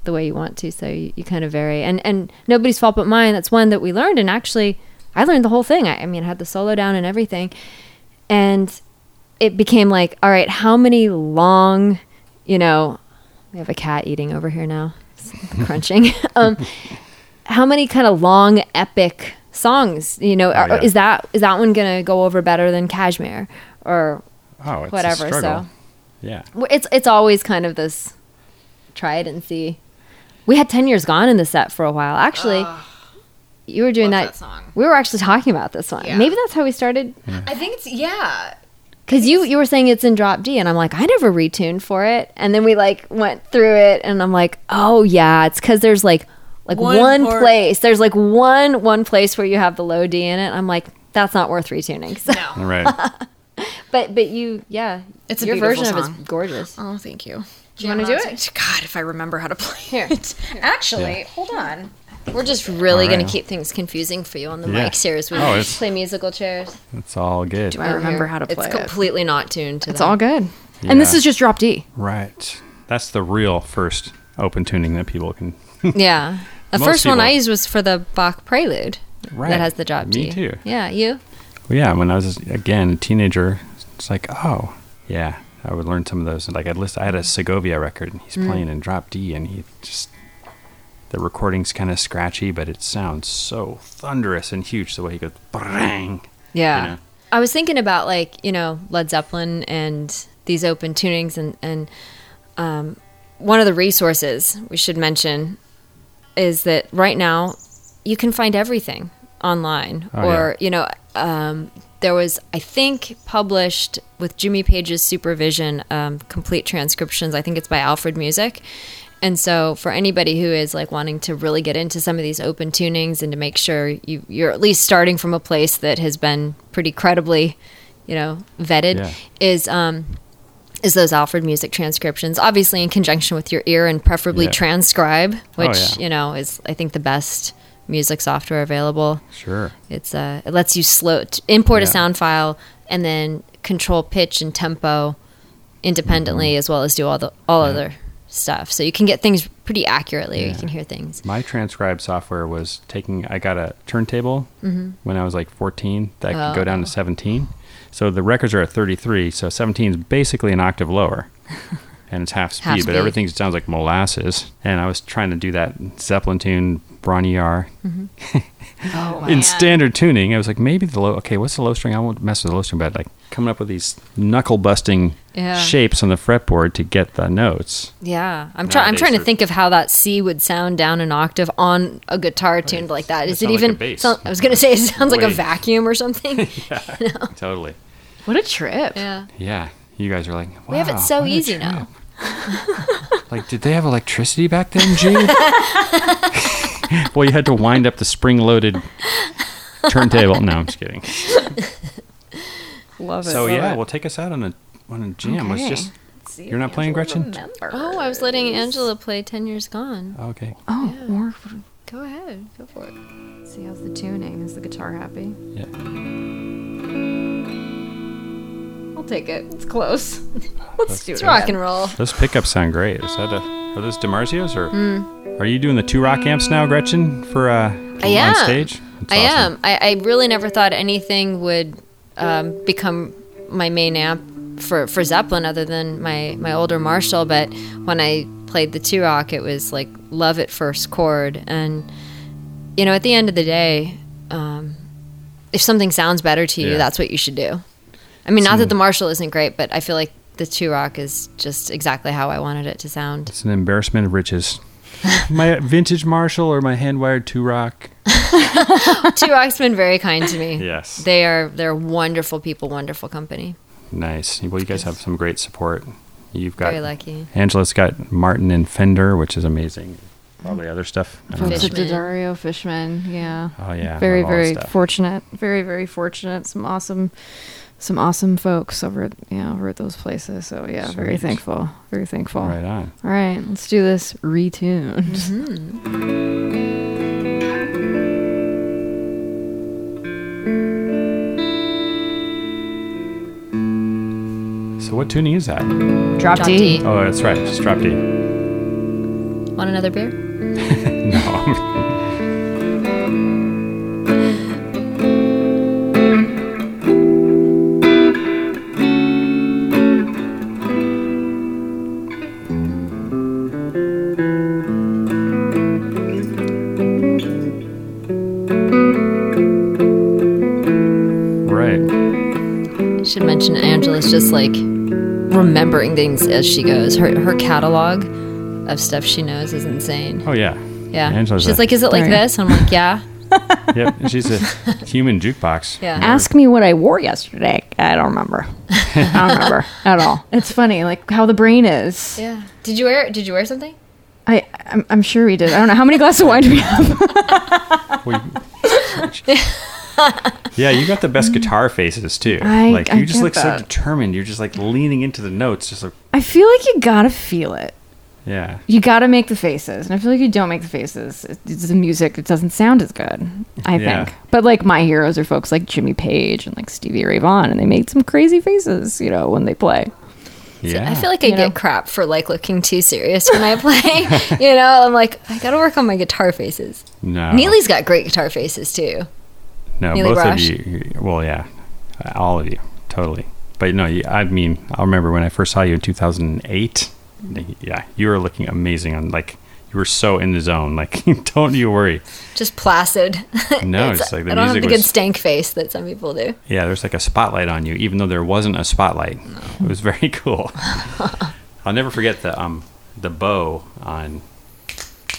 Speaker 3: the way you want to. So you, you kind of vary, and and nobody's fault but mine. That's one that we learned, and actually, I learned the whole thing. I, I mean, I had the solo down and everything, and it became like, all right, how many long, you know, we have a cat eating over here now, crunching. um, how many kind of long, epic songs, you know, are,
Speaker 2: Oh, yeah.
Speaker 3: is that is that one gonna go over better than Kashmir or
Speaker 2: Oh, it's
Speaker 3: whatever? So
Speaker 2: Yeah.
Speaker 3: it's it's always kind of this try it and see. We had ten years gone in the set for a while. Actually, you were doing that.
Speaker 5: that song.
Speaker 3: We were actually talking about this one.
Speaker 5: Yeah.
Speaker 3: Maybe that's how we started.
Speaker 5: I think it's yeah.
Speaker 3: Because you you were saying it's in drop D, and I'm like, I never retuned for it. And then we like went through it, and I'm like, oh yeah, it's because there's like like
Speaker 5: One
Speaker 3: one,
Speaker 5: part-
Speaker 3: place. There's like one one place where you have the low D in it. I'm like, that's not worth retuning. So,
Speaker 5: No.
Speaker 2: All right.
Speaker 3: but but you yeah,
Speaker 5: It's a
Speaker 3: your
Speaker 5: beautiful
Speaker 3: version of it is gorgeous.
Speaker 5: Oh, thank you.
Speaker 4: Do you want to do it? God, if I remember how to play it. Actually,
Speaker 2: Yeah.
Speaker 4: hold on.
Speaker 3: We're just really
Speaker 2: All
Speaker 3: going to keep things confusing for you on the
Speaker 2: Yeah.
Speaker 3: mics here as we
Speaker 2: Oh,
Speaker 3: play musical chairs.
Speaker 2: It's all good.
Speaker 4: Do I remember how to play it?
Speaker 3: It's
Speaker 4: it?
Speaker 3: completely not tuned to
Speaker 4: It's
Speaker 3: that.
Speaker 4: all good. And this is just drop D.
Speaker 2: Right. That's the real first open tuning that people can.
Speaker 3: Yeah. The
Speaker 2: Most
Speaker 3: first one I used was for the Bach Prelude.
Speaker 2: Right.
Speaker 3: That has the drop
Speaker 2: Me
Speaker 3: D.
Speaker 2: too.
Speaker 3: Yeah, you?
Speaker 2: Well, yeah, when I was again a teenager, it's like, oh, yeah, I would learn some of those. Like I'd listen, I had a Segovia record, and he's
Speaker 3: Mm.
Speaker 2: playing in drop D, and he just the recording's kind of scratchy, but it sounds so thunderous and huge. The way he goes, bang.
Speaker 3: Yeah.
Speaker 2: You know?
Speaker 3: I was thinking about like, you know, Led Zeppelin and these open tunings and and um, one of the resources we should mention is that right now you can find everything online
Speaker 2: Oh,
Speaker 3: or you know um, there was i think published with jimmy page's supervision um, complete transcriptions i think it's by alfred music and so for anybody who is like wanting to really get into some of these open tunings and to make sure you, you're at least starting from a place that has been pretty credibly you know vetted
Speaker 2: Yeah.
Speaker 3: is um, is those Alfred music transcriptions, obviously in conjunction with your ear and preferably
Speaker 2: Yeah. Oh,
Speaker 3: transcribe, which
Speaker 2: yeah.
Speaker 3: you know is I think the best music software available.
Speaker 2: Sure.
Speaker 3: It's uh, it lets you slow t- import a sound file and then control pitch and tempo independently, as well as do all the all
Speaker 2: Mm-hmm. Yeah.
Speaker 3: other stuff. So you can get things pretty accurately. You can hear things.
Speaker 2: My transcribe software was taking. I got a turntable
Speaker 3: Mm-hmm.
Speaker 2: when I was like 14 that could
Speaker 3: Oh.
Speaker 2: go down to 17. So the records are at 33. So 17 is basically an octave lower, and it's half speed.
Speaker 3: Half
Speaker 2: but everything sounds like molasses. And I was trying to do that Zeppelin tune, Bron-Yr-Aur, mm-hmm.
Speaker 4: Oh,
Speaker 2: in standard tuning. I was like, maybe the low. Okay, what's the low string? I won't mess with the low string, but like coming up with these knuckle busting
Speaker 3: Yeah.
Speaker 2: shapes on the fretboard to get the notes.
Speaker 3: Yeah, I'm trying. I'm trying to think of how that C would sound down an octave on a guitar tuned like that.
Speaker 2: Is It
Speaker 3: Is it
Speaker 2: sound like a
Speaker 3: even?
Speaker 2: bass.
Speaker 3: sound- I was gonna say it sounds like a vacuum or something.
Speaker 2: Yeah, Totally.
Speaker 4: What a trip.
Speaker 3: yeah,
Speaker 2: Yeah. You guys are like,
Speaker 3: We have it so easy now.
Speaker 2: Like, did they have electricity back then, Jude? well, you had to wind up the spring-loaded turntable. No, I'm just kidding.
Speaker 4: Love it.
Speaker 2: So
Speaker 4: love
Speaker 2: yeah,
Speaker 4: it.
Speaker 2: well, take us out on a on a jam. Let's just.
Speaker 4: See
Speaker 2: You're
Speaker 4: if
Speaker 2: not playing,
Speaker 4: Angela
Speaker 2: Gretchen?
Speaker 4: remembers.
Speaker 3: Oh, I was letting Angela play Ten Years Gone.
Speaker 2: Okay.
Speaker 4: Oh, or
Speaker 3: Go ahead, go for it.
Speaker 4: see how's the tuning? Is the guitar happy?
Speaker 2: Yeah.
Speaker 4: I'll take it. It's close. Let's do it.
Speaker 3: It's rock and roll.
Speaker 2: Those pickups sound great. Is that a? Are those DiMarzios or?
Speaker 3: Hmm.
Speaker 2: Are you doing the Two-Rock amps now, Gretchen, for uh
Speaker 3: I am.
Speaker 2: on stage? That's
Speaker 3: I
Speaker 2: awesome.
Speaker 3: am. I, I really never thought anything would um, become my main amp for, for Zeppelin other than my, my older Marshall. But when I played the Two-Rock, it was like love at first chord. And, you know, at the end of the day, um, if something sounds better to you,
Speaker 2: Yeah.
Speaker 3: that's what you should do. I mean, not that the Marshall isn't great, but I feel like the Two-Rock is just exactly how I wanted it to sound.
Speaker 2: It's an embarrassment of riches. my vintage Marshall or my hand wired
Speaker 3: Two-Rock. Two-Rock's been very kind to me.
Speaker 2: Yes.
Speaker 3: They are they're wonderful people, wonderful company.
Speaker 2: Nice. Well, you guys have some great support. You've got
Speaker 3: Very lucky.
Speaker 2: Angela's got Martin and Fender, which is amazing. Probably other stuff. I don't know.
Speaker 4: Folks at
Speaker 3: Fishman.
Speaker 4: Dario Fishman, yeah.
Speaker 2: Oh yeah.
Speaker 4: very
Speaker 2: love all that
Speaker 4: very fortunate very very fortunate some awesome some awesome folks over at yeah over at those places so yeah very thankful very thankful
Speaker 2: Right on.
Speaker 4: all right let's do this retuned mm-hmm.
Speaker 2: So what tuning is that?
Speaker 4: drop,
Speaker 3: Drop
Speaker 4: D.
Speaker 3: D.
Speaker 2: Oh, that's right. Just drop D.
Speaker 3: Want another beer?
Speaker 2: No.
Speaker 3: Should mention Angela's just like remembering things as she goes. Her her catalog of stuff she knows is insane.
Speaker 2: Oh yeah.
Speaker 3: Yeah.
Speaker 2: Angela's
Speaker 3: She's
Speaker 2: a-
Speaker 3: like, is it like
Speaker 4: There
Speaker 3: this? And I'm like, yeah.
Speaker 2: Yep. She's a human jukebox.
Speaker 3: Yeah.
Speaker 4: ask me what i wore yesterday i don't remember i don't remember at all it's funny like how the brain is
Speaker 3: Yeah. Did you wear did you wear something?
Speaker 4: I, I'm, I'm sure we did. I don't know how many glasses of wine do we have.
Speaker 2: We- Yeah, you got the best mm. guitar faces too.
Speaker 4: I-
Speaker 2: like
Speaker 4: I
Speaker 2: you just
Speaker 4: get
Speaker 2: look so determined. You're just like leaning into the notes, just like
Speaker 4: I feel like you gotta feel it.
Speaker 2: yeah.
Speaker 4: You gotta make the faces, and I feel like you don't make the faces. It's the music. It doesn't sound as good. I
Speaker 2: Yeah.
Speaker 4: think. But like my heroes are folks like Jimmy Page and like Stevie Ray Vaughan, and they made some crazy faces, you know, when they play.
Speaker 2: Yeah.
Speaker 3: I feel like I
Speaker 4: You know?
Speaker 3: get crap for like looking too serious when I play. you know, I'm like, I gotta work on my guitar faces.
Speaker 2: no.
Speaker 3: Neely's got great guitar faces too.
Speaker 2: No,
Speaker 3: Neely
Speaker 2: both of you. Well, yeah, all of you, totally. But no, I mean, I remember when I first saw you in 2008. Yeah, you were looking amazing. On like, you were so in the zone. Like, don't you worry.
Speaker 3: Just placid.
Speaker 2: No, it's like the
Speaker 3: I don't have
Speaker 2: music
Speaker 3: the good stank face that some people do.
Speaker 2: Yeah, there's like a spotlight on you, even though there wasn't a spotlight. It was very cool. I'll never forget the um the bow on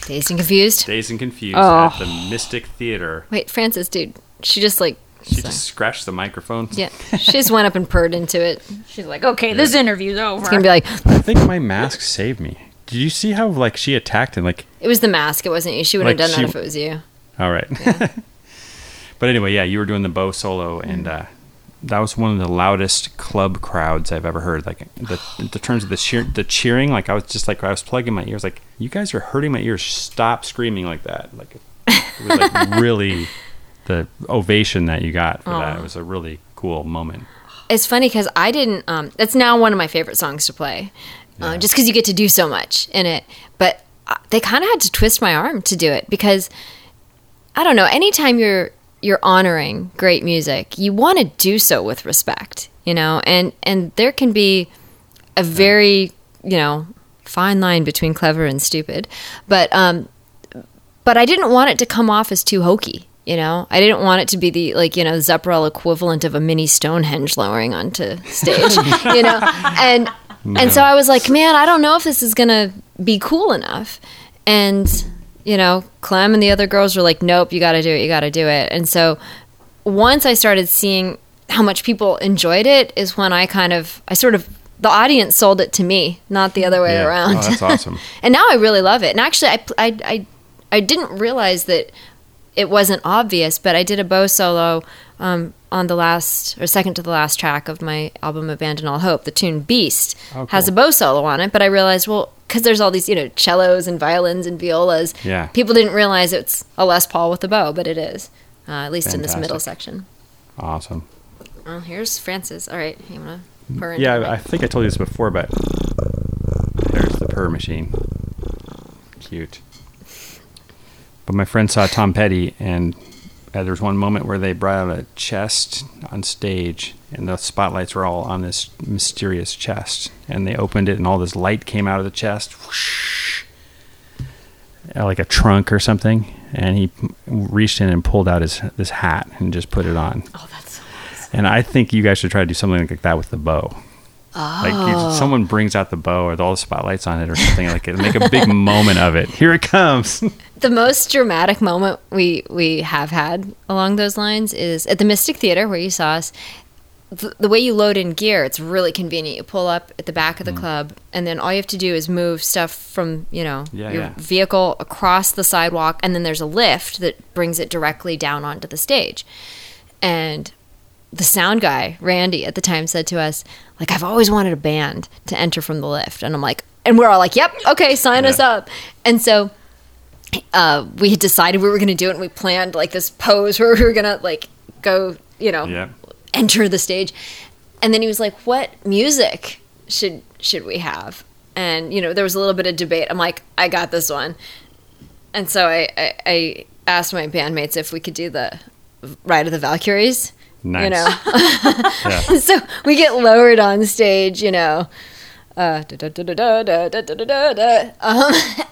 Speaker 3: Dazed and confused.
Speaker 2: Dazed and Confused
Speaker 4: Oh.
Speaker 2: at the Mystic Theater.
Speaker 3: Wait, Francis, dude, she just like,
Speaker 2: She just scratched the microphone.
Speaker 3: yeah, she just went up and purred into it.
Speaker 5: She's like, okay, this interview's over.
Speaker 3: It's gonna be like,
Speaker 2: I think my mask saved me. Did you see how like she attacked and like
Speaker 3: it was the mask. It wasn't you. She would
Speaker 2: Like,
Speaker 3: have done
Speaker 2: she-
Speaker 3: that if it was you.
Speaker 2: All right. but anyway, yeah, you were doing the bow solo, and uh, that was one of the loudest club crowds I've ever heard. Like the the terms of the cheer, the cheering, like I was just like I was plugging my ears, like you guys are hurting my ears. Stop screaming like that. Like it was like really the ovation that you got for that. It was a really cool moment.
Speaker 3: It's funny because I didn't. Um, that's now one of my favorite songs to play, uh, just because you get to do so much in it. But uh, they kind of had to twist my arm to do it because I don't know. Anytime you're you're honoring great music, you want to do so with respect, you know. And and there can be a very you know fine line between clever and stupid, but um, but I didn't want it to come off as too hokey. You know, I didn't want it to be the like you know Zepparella equivalent of a mini Stonehenge lowering onto stage. you know, and and so I was like, man, I don't know if this is gonna be cool enough. And you know, Clem and the other girls were like, nope, you got to do it, you got to do it. And so once I started seeing how much people enjoyed it, is when I kind of I sort of the audience sold it to me, not the other way
Speaker 2: Yeah.
Speaker 3: Oh, around.
Speaker 2: Oh, that's awesome.
Speaker 3: and now I really love it. And actually, I, I, I, I didn't realize that it wasn't obvious, but I did a bow solo um, on the last or second to the last track of my album Abandon All Hope. The tune Beast
Speaker 2: Oh,
Speaker 3: has a bow solo on it, but I realized, well, because there's all these, you know, cellos and violins and violas.
Speaker 2: Yeah.
Speaker 3: People didn't realize it's a Les Paul with a bow, but it is, uh, at least in this middle section.
Speaker 2: Awesome.
Speaker 3: Oh, here's Francis. All right, you wanna purr into
Speaker 2: Yeah, I, I think I told you this before, but there's the purr machine. Cute. But my friend saw Tom Petty, and uh, there was one moment where they brought out a chest on stage, and the spotlights were all on this mysterious chest. And they opened it, and all this light came out of the chest, whoosh, like a trunk or something. And he reached in and pulled out his this hat and just put it on.
Speaker 5: Oh, that's so
Speaker 2: And I think you guys should try to do something like that with the bow. Like you, oh. someone brings out the bow or all the spotlights on it or something like it. Make a big moment of it. Here it comes.
Speaker 3: the most dramatic moment we we have had along those lines is at the Mystic Theater where you saw us. The, the way you load in gear, it's really convenient. You pull up at the back of the mm. club, and then all you have to do is move stuff from you know
Speaker 2: Yeah,
Speaker 3: your
Speaker 2: yeah.
Speaker 3: vehicle across the sidewalk, and then there's a lift that brings it directly down onto the stage. And the sound guy, Randy, at the time said to us, like, I've always wanted a band to enter from the lift. And I'm like, and we're all like, yep, okay, sign us up. And so uh, we had decided we were going to do it and we planned like this pose where we were going to like go, you know,
Speaker 2: Yeah.
Speaker 3: enter the stage. And then he was like, what music should, should we have? And, you know, there was a little bit of debate. I'm like, I got this one. And so I, I, I asked my bandmates if we could do the Ride of the Valkyries.
Speaker 2: Nice.
Speaker 3: You know,
Speaker 2: yeah.
Speaker 3: so we get lowered on stage. You know,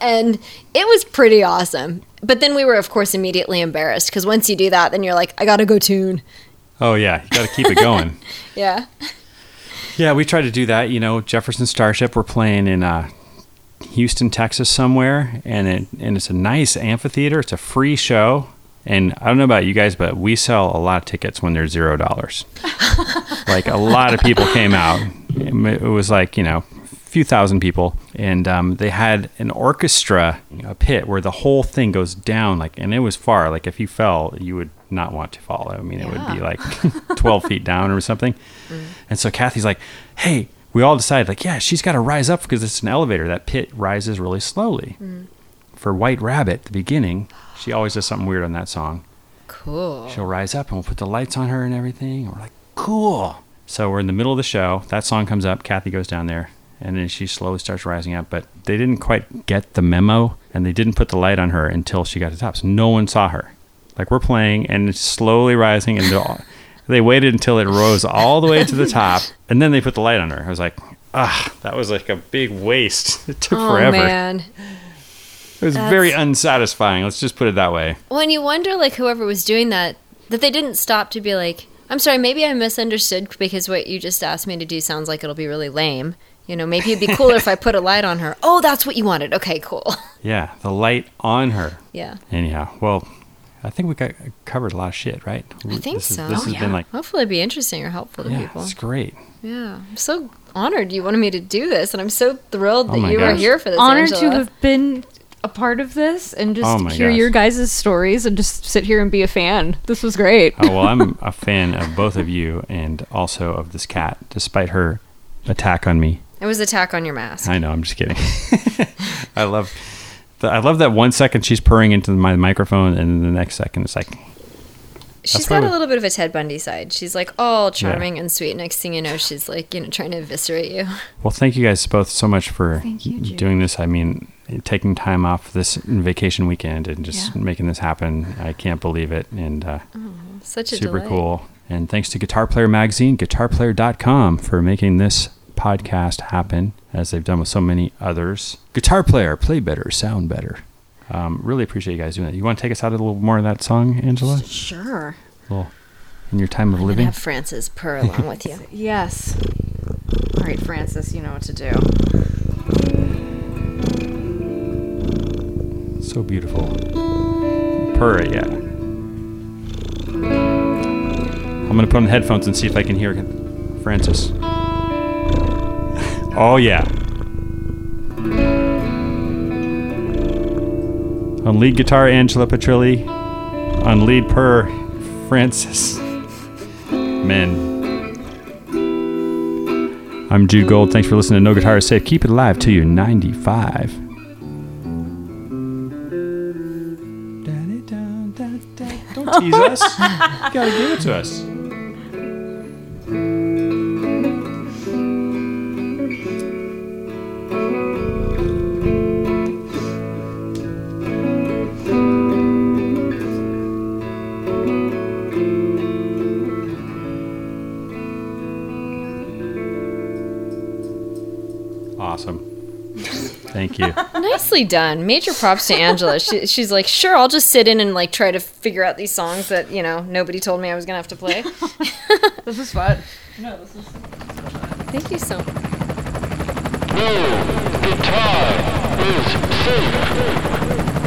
Speaker 3: and it was pretty awesome. But then we were, of course, immediately embarrassed because once you do that, then you're like, I gotta go tune.
Speaker 2: Oh yeah, you gotta keep it going.
Speaker 3: yeah.
Speaker 2: Yeah, we tried to do that. You know, Jefferson Starship. We're playing in uh, Houston, Texas, somewhere, and it and it's a nice amphitheater. It's a free show. And I don't know about you guys, but we sell a lot of tickets when they're zero dollars. like a lot of people came out. It was like you know, a few thousand people, and um, they had an orchestra, a pit where the whole thing goes down, like, and it was far. Like, if you fell, you would not want to fall. I mean, it would be like 12 feet down or something. And so Kathy's like, "Hey." We all decided, like, yeah, she's got to rise up because it's an elevator. That pit rises really slowly. For White Rabbit, the beginning, she always does something weird on that song
Speaker 3: Cool.
Speaker 2: she'll rise up and we'll put the lights on her and everything. And we're like, cool. So we're in the middle of the show. That song comes up. Kathy goes down there, and then she slowly starts rising up. But they didn't quite get the memo, and they didn't put the light on her until she got to the top. So no one saw her. Like we're playing, and it's slowly rising, and they're- they waited until it rose all the way to the top, and then they put the light on her. I was like, ah, that was like a big waste. It took
Speaker 3: Oh
Speaker 2: forever.
Speaker 3: man.
Speaker 2: It was very unsatisfying. Let's just put it that way.
Speaker 3: When you wonder, like whoever was doing that, that they didn't stop to be like, "I'm sorry, maybe I misunderstood because what you just asked me to do sounds like it'll be really lame." You know, maybe it'd be cooler if I put a light on her. Oh, that's what you wanted. Okay, cool.
Speaker 2: Yeah, the light on her.
Speaker 3: Yeah.
Speaker 2: Anyhow, well, I think we got covered a lot of shit, right?
Speaker 3: I think
Speaker 2: this is-
Speaker 3: so.
Speaker 2: this has been like,
Speaker 3: Hopefully, it'd be interesting or helpful to
Speaker 2: yeah,
Speaker 3: people.
Speaker 2: it's great.
Speaker 3: Yeah, I'm so honored you wanted me to do this, and I'm so thrilled
Speaker 2: Oh
Speaker 3: that
Speaker 2: my
Speaker 3: you were
Speaker 2: gosh.
Speaker 3: here for this.
Speaker 4: Honored to have been a part of this and just
Speaker 2: Oh
Speaker 4: hear
Speaker 2: gosh.
Speaker 4: your guys' stories and just sit here and be a fan. This was great.
Speaker 2: Oh well, I'm a fan of both of you and also of this cat, despite her attack on me.
Speaker 3: It was attack on your mask.
Speaker 2: I know, I'm just kidding. I love, the, I love that one second she's purring into my microphone, and the next second it's like,
Speaker 3: She's
Speaker 2: That's
Speaker 3: got
Speaker 2: why
Speaker 3: a little bit of a Ted Bundy side. She's like all charming and sweet. Next thing you know, she's like, you know, trying to eviscerate you.
Speaker 2: well, thank you guys both so much for
Speaker 4: you,
Speaker 2: doing this. I mean, taking time off this vacation weekend and just
Speaker 4: Yeah.
Speaker 2: making this happen. I can't believe it, and. Uh,
Speaker 3: Such a
Speaker 2: super
Speaker 3: delight.
Speaker 2: cool. And thanks to Guitar Player Magazine, guitarplayer.com for making this podcast happen, as they've done with so many others. Guitar Player, play better, sound better. Um, really appreciate you guys doing that. You want to take us out a little more of that song, Angela?
Speaker 4: Sure.
Speaker 2: little in your time of
Speaker 3: And
Speaker 2: living?
Speaker 3: have Francis purr along with you.
Speaker 4: Yes. All right, Francis, you know what to do.
Speaker 2: So beautiful. Purr it, yeah. I'm going to put on the headphones and see if I can hear Francis. Oh, yeah. On lead guitar, Angela Petrilli. On lead purr, Francis. Men. I'm Jude Gold. Thanks for listening to No Guitar is Safe. Keep it alive to you 95. Don't tease us. You gotta give it to us. You.
Speaker 3: Nicely done. Major props to Angela. She, she's like, sure, I'll just sit in and like try to figure out these songs that you know nobody told me I was gonna have to play.
Speaker 4: This is fun. No, this is.
Speaker 3: Thank you so much.
Speaker 1: No guitar is safe.